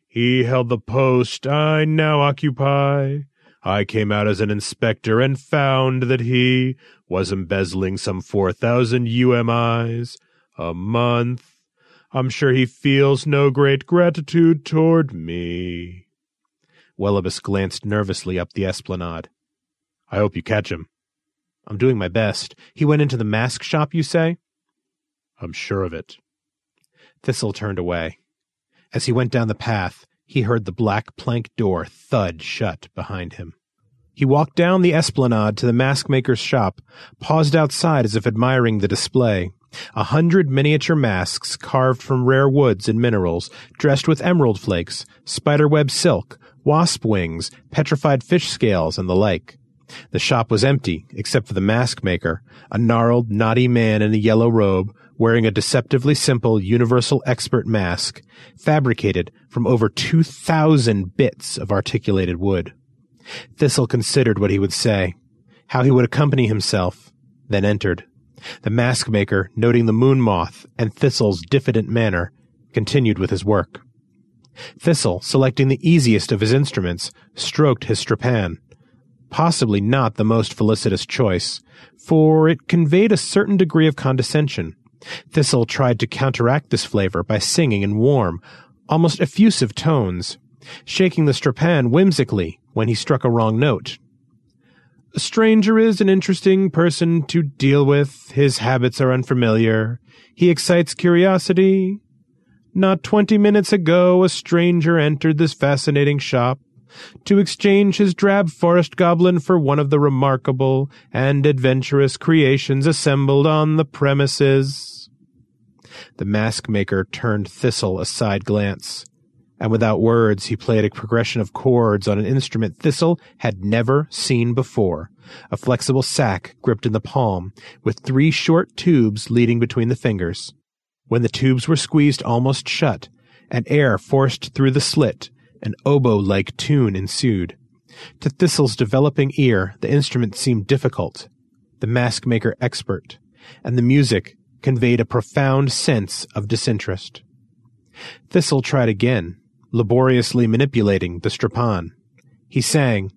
He held the post I now occupy. I came out as an inspector and found that he was embezzling some four thousand UMIs a month. I'm sure he feels no great gratitude toward me. Welibus glanced nervously up the esplanade. I hope you catch him. I'm doing my best. He went into the mask shop, you say? I'm sure of it. Thistle turned away. As he went down the path, he heard the black plank door thud shut behind him. He walked down the esplanade to the mask maker's shop, paused outside as if admiring the display, a hundred miniature masks carved from rare woods and minerals, dressed with emerald flakes, spiderweb silk, wasp wings, petrified fish scales, and the like. The shop was empty, except for the mask maker, a gnarled, knotty man in a yellow robe, wearing a deceptively simple universal expert mask, fabricated from over two thousand bits of articulated wood. Thistle considered what he would say, how he would accompany himself, then entered. The mask maker, noting the moon moth and Thistle's diffident manner, continued with his work. Thistle, selecting the easiest of his instruments, stroked his strapan. Possibly not the most felicitous choice, for it conveyed a certain degree of condescension. Thistle tried to counteract this flavor by singing in warm, almost effusive tones, shaking the strapan whimsically when he struck a wrong note, a stranger is an interesting person to deal with. His habits are unfamiliar. He excites curiosity. Not twenty minutes ago, a stranger entered this fascinating shop to exchange his drab forest goblin for one of the remarkable and adventurous creations assembled on the premises. The mask maker turned Thistle a side glance and without words he played a progression of chords on an instrument Thistle had never seen before, a flexible sack gripped in the palm, with three short tubes leading between the fingers. When the tubes were squeezed almost shut, and air forced through the slit, an oboe-like tune ensued. To Thistle's developing ear, the instrument seemed difficult, the mask maker expert, and the music conveyed a profound sense of disinterest. Thistle tried again, laboriously manipulating the strapan. He sang,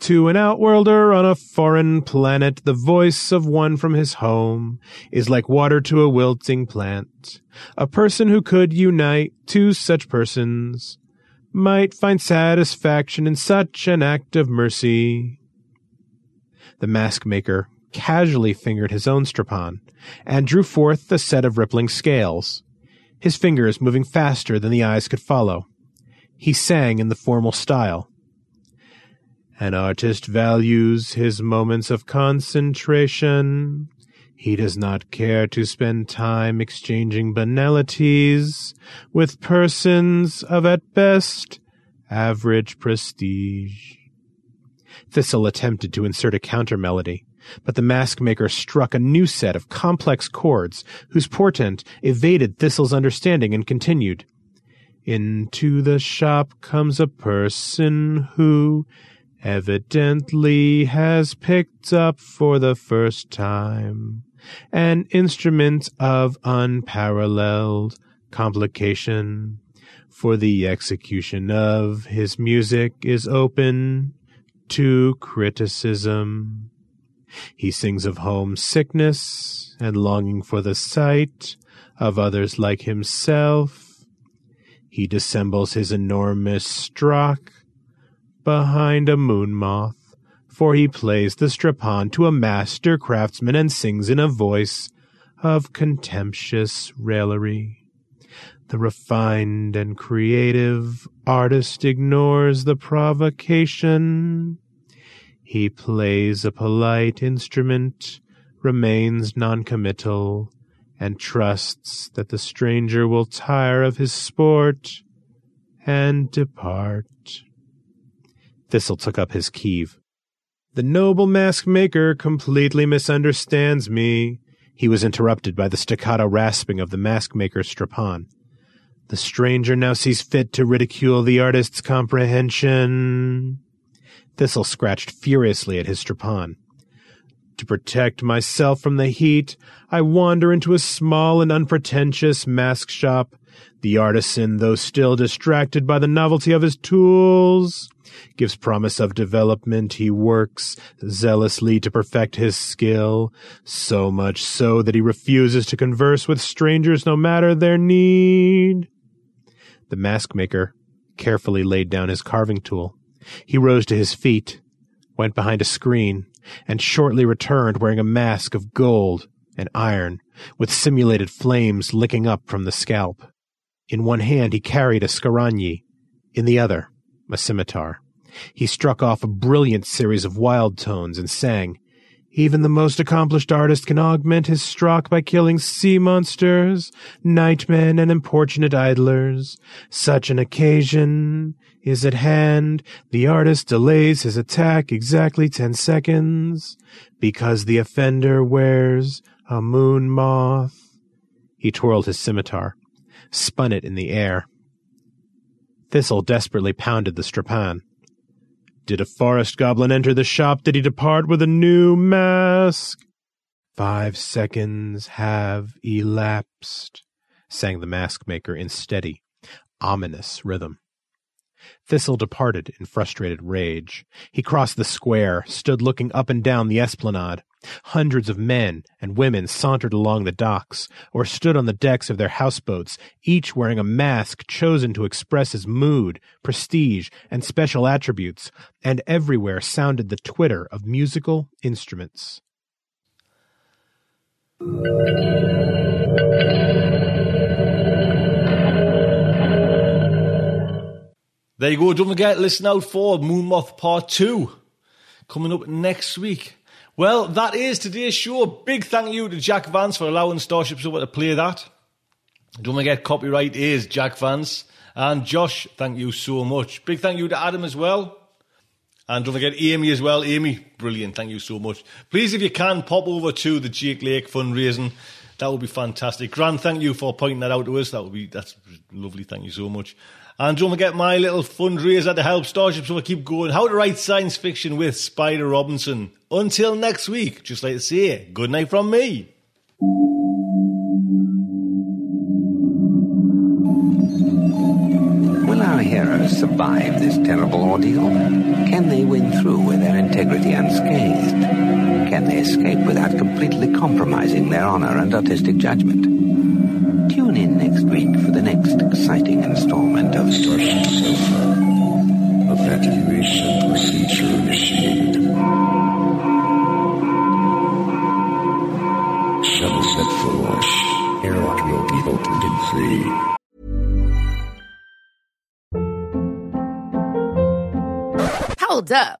To an outworlder on a foreign planet, the voice of one from his home is like water to a wilting plant. A person who could unite two such persons might find satisfaction in such an act of mercy. The mask maker casually fingered his own strapan and drew forth the set of rippling scales, his fingers moving faster than the eyes could follow. He sang in the formal style. An artist values his moments of concentration. He does not care to spend time exchanging banalities with persons of at best average prestige. Thistle attempted to insert a counter melody, but the mask maker struck a new set of complex chords whose portent evaded Thistle's understanding and continued. Into the shop comes a person who evidently has picked up for the first time an instrument of unparalleled complication, for the execution of his music is open to criticism. He sings of homesickness and longing for the sight of others like himself. He dissembles his enormous strakh behind a moon moth, for he plays the strapan to a master craftsman and sings in a voice of contemptuous raillery. The refined and creative artist ignores the provocation. He plays a polite instrument, remains noncommittal, and trusts that the stranger will tire of his sport and depart. Thistle took up his kiv. The noble mask maker completely misunderstands me. He was interrupted by the staccato rasping of the mask maker's strapan. The stranger now sees fit to ridicule the artist's comprehension. Thistle scratched furiously at his strapan. To protect myself from the heat, I wander into a small and unpretentious mask shop. The artisan, though still distracted by the novelty of his tools, gives promise of development. He works zealously to perfect his skill, so much so that he refuses to converse with strangers no matter their need. The mask maker carefully laid down his carving tool. He rose to his feet, went behind a screen, and shortly returned wearing a mask of gold and iron, with simulated flames licking up from the scalp. In one hand he carried a skaranyi, in the other a scimitar. He struck off a brilliant series of wild tones and sang, Even the most accomplished artist can augment his stroke by killing sea monsters, nightmen, and importunate idlers. Such an occasion is at hand. The artist delays his attack exactly ten seconds, because the offender wears a moon moth. He twirled his scimitar, spun it in the air. Thistle desperately pounded the strapan. Did a forest goblin enter the shop? Did he depart with a new mask? Five seconds have elapsed, sang the mask maker in steady, ominous rhythm. Thistle departed in frustrated rage. He crossed the square, stood looking up and down the esplanade. Hundreds of men and women sauntered along the docks, or stood on the decks of their houseboats, each wearing a mask chosen to express his mood, prestige, and special attributes, and everywhere sounded the twitter of musical instruments. There you go. Don't forget, listen out for Moonmoth Part 2 coming up next week. Well, that is today's show. Big thank you to Jack Vance for allowing Starship Sofa to play that. Don't forget, copyright is Jack Vance. And Josh, thank you so much. Big thank you to Adam as well. And don't forget Amy as well. Amy, brilliant. Thank you so much. Please, if you can, pop over to the Jay Lake fundraising. That would be fantastic. Grant, thank you for pointing that out to us. That would be that's lovely. Thank you so much. And don't forget my little fundraiser to help Starship Sofa keep going. How to write science fiction with Spider Robinson. Until next week, just like to say, good night from me. Will our heroes survive this terrible ordeal? Can they win through with their integrity unscathed? Can they escape without completely compromising their honor and artistic judgment? Tune in next week for the next exciting installment of Starship Sofa. Evacuation procedure initiated. Shuttle set for launch. Airlock will be opened in three. Hold up.